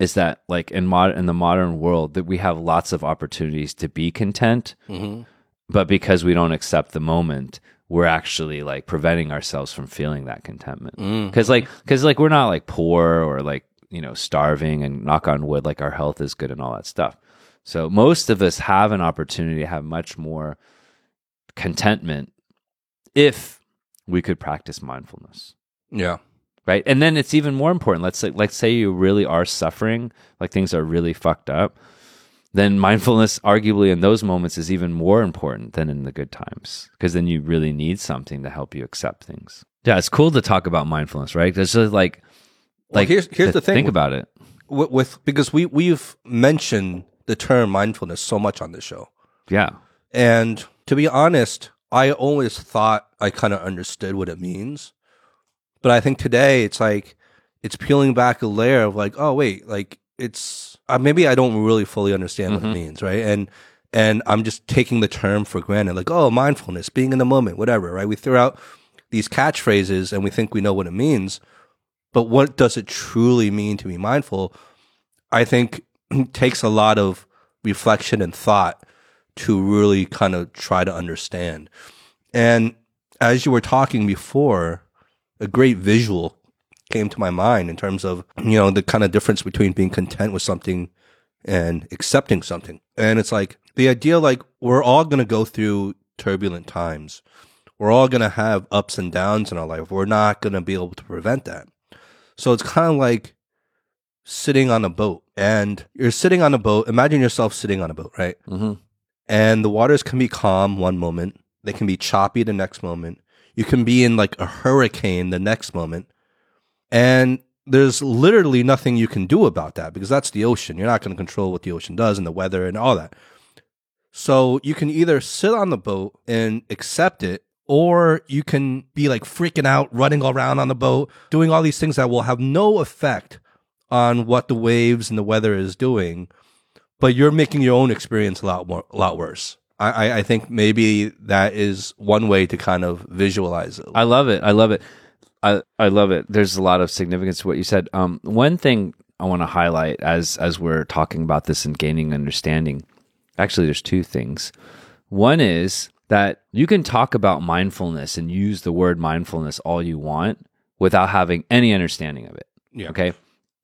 is that like in mod in the modern world that we have lots of opportunities to be content, hmm but because we don't accept the moment, we're actually like preventing ourselves from feeling that contentment Mm. because like because like we're not like poor or like you know starving and knock on wood like our health is good and all that stuff so most of us have an opportunity to have much more contentment if we could practice mindfulness Yeah. Right? And then it's even more important. Let's say let's say you really are suffering like things are really fucked up then mindfulness arguably in those moments is even more important than in the good times because then you really need something to help you accept things. Yeah it's cool to talk about mindfulness right? It's just like Well, like here's here's the thing. think about it. with, with because we we've mentioned the term mindfulness so much on this show, yeah. And to be honest, I always thought I kind of understood what it means, but I think today it's like it's peeling back a layer of like, oh wait, like it's uh, maybe I don't really fully understand what it means, right? And and I'm just taking the term for granted, like oh mindfulness, being in the moment, whatever, right? We throw out these catchphrases and we think we know what it means, but what does it truly mean to be mindful? I think takes a lot of reflection and thought to really kind of try to understand. And as you were talking before, a great visual came to my mind in terms of, you know, the kind of difference between being content with something and accepting something. And it's like the idea like we're all going to go through turbulent times. We're all going to have ups and downs in our life. We're not going to be able to prevent that. So it's kind of like sitting on a boat and you're sitting on a boat. Imagine yourself sitting on a boat, right? mm-hmm. and the waters can be calm one moment they can be choppy the next moment you can be in like a hurricane the next moment. And there's literally nothing you can do about that because that's the ocean. You're not going to control what the ocean does and the weather and all that. So you can either sit on the boat and accept it or you can be like freaking out running around on the boat doing all these things that will have no effect on what the waves and the weather is doing but you're making your own experience a lot more, a lot worse. I, I, think maybe that is one way to kind of visualize it. I love it. I love it. I, I love it. There's a lot of significance to what you said. Um, one thing I want to highlight as as we're talking about this and gaining understanding, actually, there's two things. One is that you can talk about mindfulness and use the word mindfulness all you want without having any understanding of it. Yeah. Okay.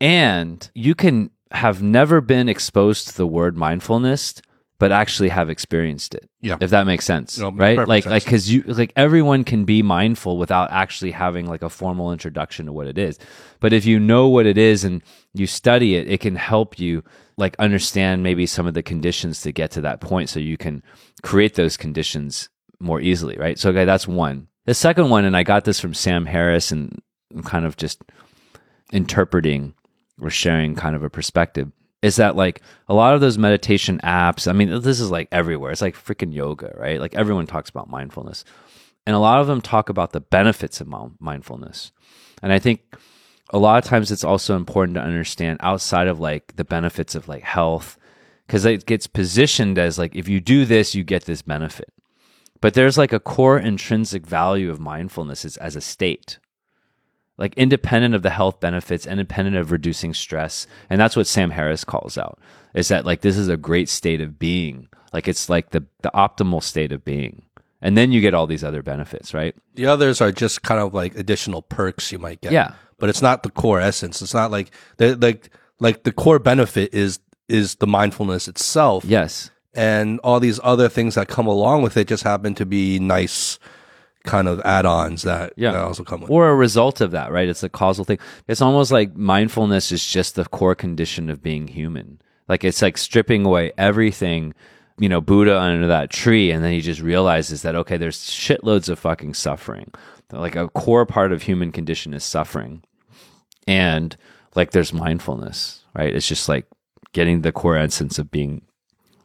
And you can have never been exposed to the word mindfulness, but actually have experienced it. Yeah. If that makes sense. No, right? Like, sense. like, cause you, like everyone can be mindful without actually having like a formal introduction to what it is. But if you know what it is and you study it, it can help you like understand maybe some of the conditions to get to that point so you can create those conditions more easily. Right. So, okay, that's one. The second one, and I got this from Sam Harris and I'm kind of just interpreting or sharing kind of a perspective is that like a lot of those meditation apps i mean this is like everywhere. It's like freaking yoga right? Like everyone talks about mindfulness. And a lot of them talk about the benefits of mindfulness. And i think a lot of times it's also important to understand outside of like the benefits of like health because it gets positioned as like if you do this you get this benefit. But there's like a core intrinsic value of mindfulness as a state like independent of the health benefits independent of reducing stress and that's what sam harris calls out is that like this is a great state of being like it's like the the optimal state of being and then you get all these other benefits right The others are just kind of like additional perks you might get. Yeah. But it's not the core essence. It's not like the like like the core benefit is is the mindfulness itself. yes And all these other things that come along with it just happen to be nice kind of add-ons that, Yeah. that also come with. or a result of that, right? It's a causal thing. It's almost like mindfulness is just the core condition of being human. Like it's like stripping away everything, you know, Buddha under that tree, and then he just realizes that okay, there's shitloads of fucking suffering. Like a core part of human condition is suffering, and like there's mindfulness, right? It's just like getting the core essence of being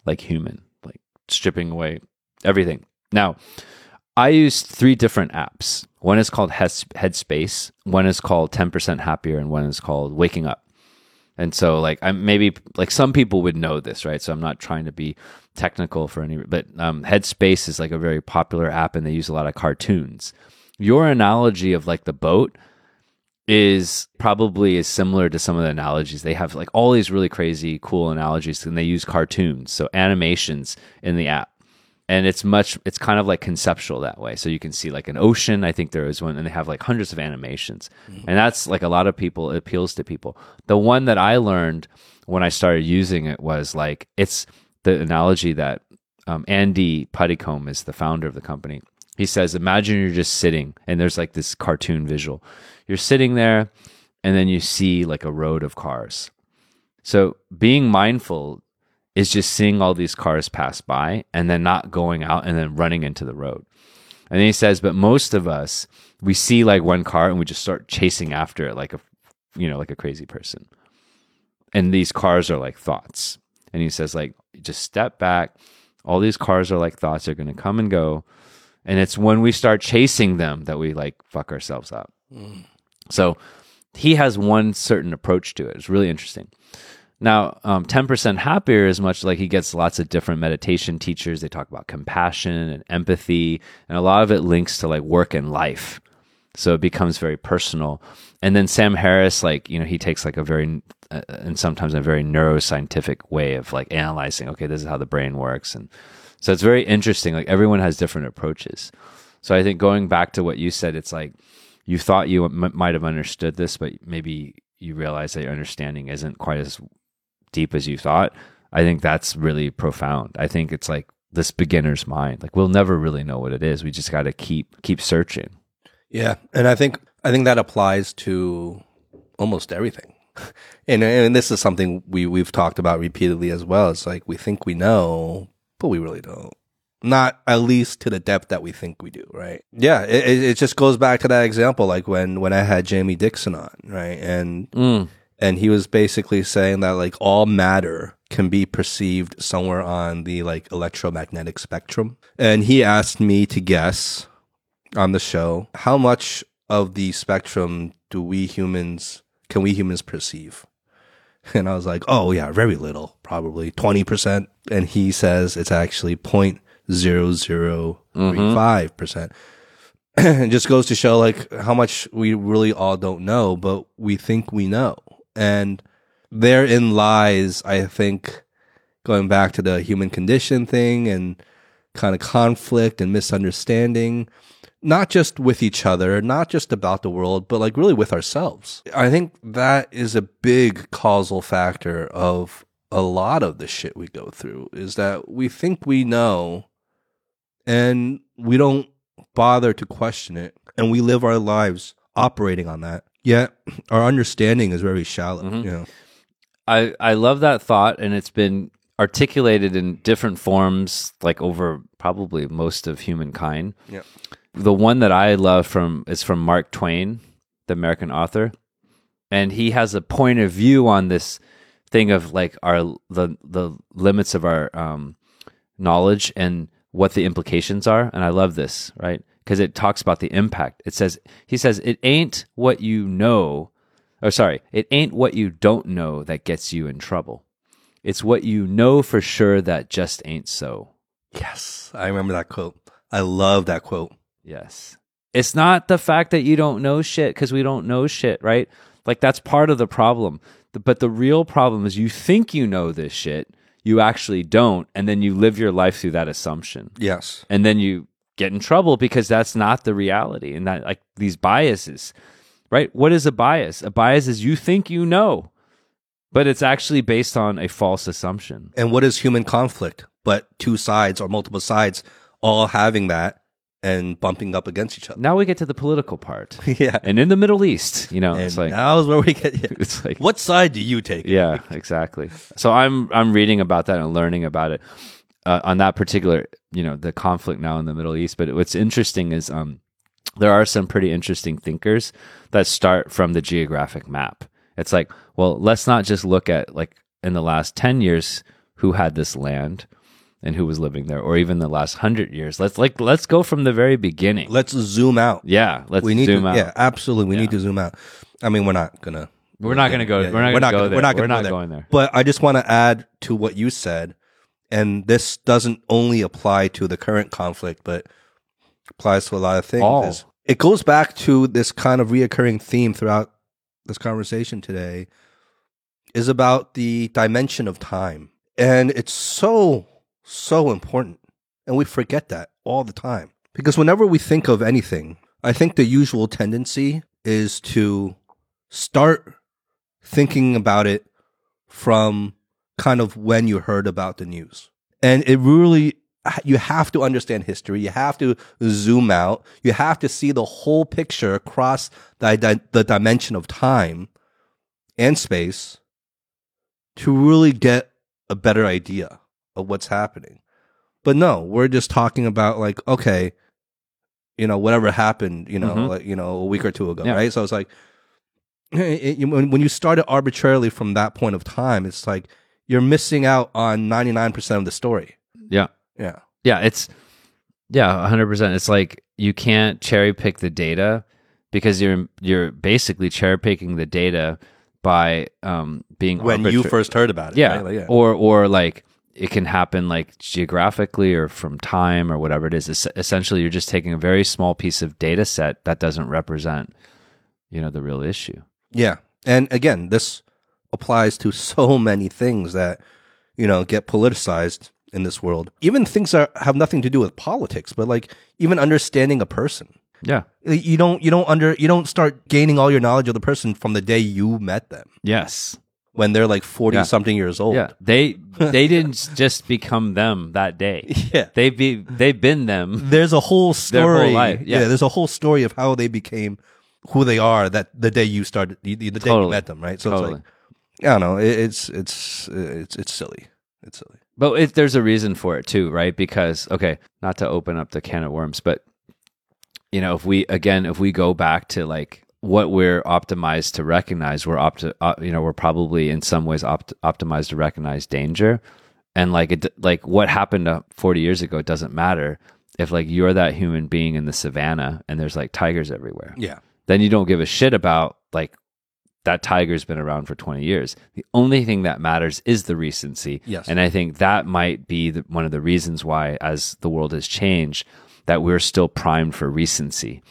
like human, like stripping away everything. Now, I use three different apps. One is called Headspace, one is called 10% Happier, and one is called Waking Up. And so, like, I'm maybe like some people would know this, right? So I'm not trying to be technical for any, but um, Headspace is like a very popular app, and they use a lot of cartoons. Your analogy of like the boat is probably is similar to some of the analogies. They have like all these really crazy, cool analogies, and they use cartoons, so animations in the app and it's much it's kind of like conceptual that way. So you can see like an ocean i think there is one and they have like hundreds of animations. And that's like a lot of people it appeals to people. The one that i learned when i started using it was like it's the analogy that um, andy puddicombe is the founder of the company. He says imagine you're just sitting and there's like this cartoon visual. You're sitting there and then you see like a road of cars. So being mindful is just seeing all these cars pass by and then not going out and then running into the road. And then he says, but most of us, we see like one car and we just start chasing after it like a, you know, like a crazy person. And these cars are like thoughts. And he says, like, just step back. All these cars are like thoughts. They're going to come and go. And it's when we start chasing them that we like fuck ourselves up. Mm. So he has one certain approach to it. It's really interesting. Now, um, 10% happier is much like he gets lots of different meditation teachers. They talk about compassion and empathy, and a lot of it links to like work and life. So it becomes very personal. And then Sam Harris, like, you know, he takes like a very, uh, and sometimes a very neuroscientific way of like analyzing, okay, this is how the brain works. And so it's very interesting. Like everyone has different approaches. So I think going back to what you said, it's like you thought you m- might have understood this, but maybe you realize that your understanding isn't quite as deep as you thought. I think that's really profound. I think it's like this beginner's mind. Like we'll never really know what it is. We just got to keep keep searching. Yeah, and I think I think that applies to almost everything. And and this is something we we've talked about repeatedly as well. It's like we think we know, but we really don't. Not at least to the depth that we think we do, right? Yeah, it, it just goes back to that example, like when when I had Jamie Dixon on, right? And Mm. And he was basically saying that like all matter can be perceived somewhere on the like electromagnetic spectrum. And he asked me to guess on the show how much of the spectrum do we humans can we humans perceive? And I was like, "Oh yeah, very little, probably 20%." And he says it's actually 0.0035%. Mm-hmm. it just goes to show like how much we really all don't know, but we think we know. And therein lies, I think, going back to the human condition thing and kind of conflict and misunderstanding, not just with each other, not just about the world, but like really with ourselves. I think that is a big causal factor of a lot of the shit we go through is that we think we know and we don't bother to question it and we live our lives operating on that yet our understanding is very shallow you know I I love that thought, and it's been articulated in different forms, like over probably most of humankind. Yep. The one that I love from is from Mark Twain, the American author, and he has a point of view on this thing of like our the the limits of our um, knowledge and what the implications are. And I love this, right? Because it talks about the impact. It says he says it ain't what you know Oh, sorry. It ain't what you don't know that gets you in trouble. It's what you know for sure that just ain't so. Yes, I remember that quote. I love that quote. Yes. It's not the fact that you don't know shit because we don't know shit, right? Like that's part of the problem. But the real problem is you think you know this shit, you actually don't, and then you live your life through that assumption. Yes. And then you get in trouble because that's not the reality. And that like these biases, right? What is a bias? A bias is you think you know, but it's actually based on a false assumption. And what is human conflict? But two sides or multiple sides all having that and bumping up against each other. Now we get to the political part. yeah. And in the Middle East, you know, And it's like now is where we get. Yeah. it's like What side do you take? yeah, exactly. So I'm I'm reading about that and learning about it uh, on that particular, you know, the conflict now in the Middle East. But what's interesting is um, there are some pretty interesting thinkers that start from the geographic map. It's like, well, let's not just look at like in the last ten years who had this land and who was living there, or even the last hundred years. Let's like let's go from the very beginning. Let's zoom out. yeah, let's we need zoom to. out. Yeah, absolutely. We need to zoom out. I mean, we're not gonna. We're not going to go. Yeah, we're not going to go gonna- there. we're not gonna go there. going there. But I just want to add to what you said, and this doesn't only apply to the current conflict, but applies to a lot of things. It goes back to this kind of reoccurring theme throughout this conversation today, is about the dimension of time, and it's so so important, and we forget that all the time. Because whenever we think of anything, I think the usual tendency is to start thinking about it from kind of when you heard about the news. And it really, you have to understand history. You have to zoom out. You have to see the whole picture across the, di- the dimension of time and space to really get a better idea of what's happening. But no, we're just talking about like, okay, you know, whatever happened, you know, Mhm. like, you know, a week or two ago, Yeah. right? So it's like, it- it- when when you start it arbitrarily from that point of time, it's like you're missing out on 99% of the story. Yeah. Yeah. Yeah, it's yeah, hundred percent. It's like you can't cherry pick the data because you're you're basically cherry picking the data by um, being When you first heard about it. yeah, right? Like, yeah. or or like it can happen like geographically or from time or whatever it is. Es- essentially, you're just taking a very small piece of data set that doesn't represent you know the real issue. Yeah. And again, this applies to so many things that, you know, get politicized in this world. Even things that have nothing to do with politics, but like even understanding a person. Yeah. You don't you don't under you don't start gaining all your knowledge of the person from the day you met them Yes. when they're like 40 Yeah. something years old. Yeah. They they didn't just become them that day. Yeah. They be they've been them. There's a whole Their whole story. life, yeah. there's a whole story of how they became who they are that the day you started the, the day you met them, right? So Totally. it's like I don't know, it, it's it's it's it's silly. It's silly. But it, there's a reason for it too, right? Because okay, not to open up the can of worms, but you know, if we again, if we go back to like what we're optimized to recognize, we're opt, uh, you know, we're probably in some ways opt, optimized to recognize danger, and like it, like what happened uh, 40 years ago doesn't matter if like you're that human being in the savannah and there's like tigers everywhere Yeah. then you don't give a shit about like that tiger's been around for 20 years. The only thing that matters is the recency. Yes. And I think that might be the, one of the reasons why, as the world has changed, that we're still primed for recency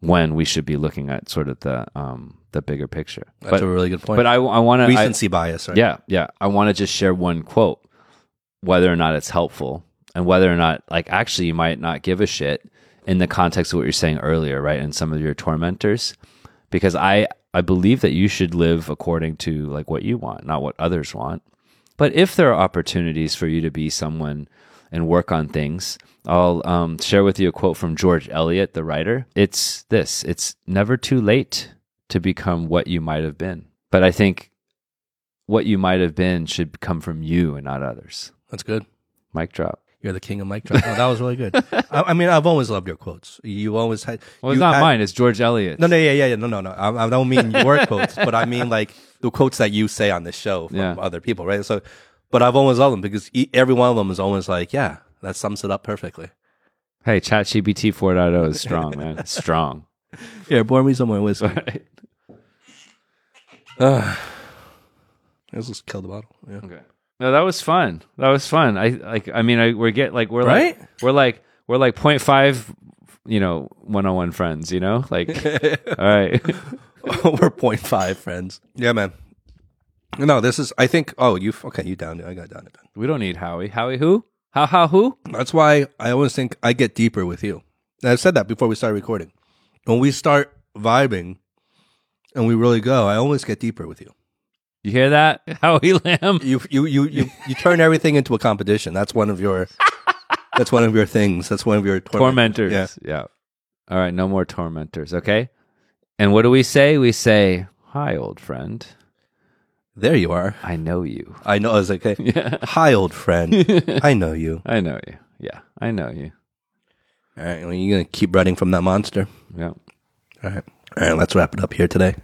when we should be looking at sort of the um, the bigger picture. That's but a really good point. but I, I want to recency bias, right? yeah, yeah. I want to just share one quote, whether or not it's helpful, and whether or not, like, actually, you might not give a shit in the context of what you're saying earlier, right? And some of your tormentors, because I I believe that you should live according to like what you want, not what others want. But if there are opportunities for you to be someone and work on things, I'll um, share with you a quote from George Eliot, the writer. It's this: It's never too late to become what you might have been. But I think what you might have been should come from you and not others. That's good. Mic drop. You're the king of mic drop. Oh, that was really good. I, I mean, I've always loved your quotes. You always had. Well, it's not had- mine. It's George Eliot. No, no, yeah, yeah, yeah. No, no, no. I, I don't mean your quotes, but I mean like the quotes that you say on this show from Yeah. other people, right? So, but I've always loved them because e- every one of them is always like, yeah, that sums it up perfectly. Hey, ChatGPT 4.0 is strong, man. It's strong. Yeah, pour me some more whiskey. Right. Ah. Let's just kill the bottle. Yeah. Okay. No, that was fun. That was fun. I like. I mean, I we're get like we're Right? like we're like we're like 0.5, you know, one on one friends. You know, like all right. We're 0.5 friends. Yeah, man. No, this is. I think. Oh, you okay? You downed it. I got down it. we don't need Howie. Howie who? How how who? That's why I always think I get deeper with you. And I've said that before we start recording. When we start vibing, and we really go, I always get deeper with you. You hear that? Howie Lamb. You you you you, you turn everything into a competition. That's one of your. That's one of your things. That's one of your Tormentors. Yeah. yeah. All right. No more tormentors. Okay. And what do we say? We say, "Hi, old friend. There you are. I know you. I know. I was like, okay. Yeah. Hi, old friend. I know you. I know you. Yeah. I know you. All right. Well, you're gonna keep running from that monster. Yeah. All right. All right. Let's wrap it up here today.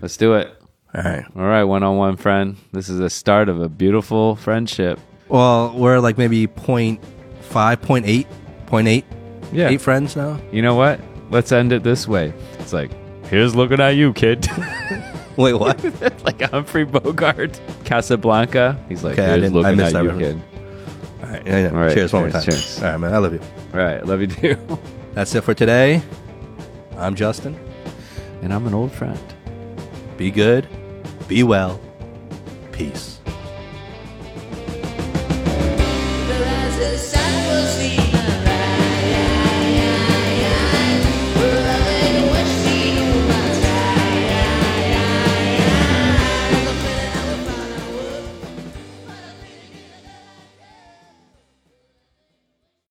Let's do it. All right. All right, one on one friend. This is the start of a beautiful friendship. Well, we're like maybe point five, point eight, point eight, Yeah. eight friends now. You know what? Let's end it this way. It's like, here's looking at you, kid. Wait, what? like Humphrey Bogart. Casablanca. He's like, Okay, I here's didn't- looking at you, reference. kid. All right. yeah, yeah. All right, Cheers one more time. cheers. All right, man. I love you. All right, love you too. That's it for today. I'm Justin. and I'm an old friend. Be good. Be well. Peace.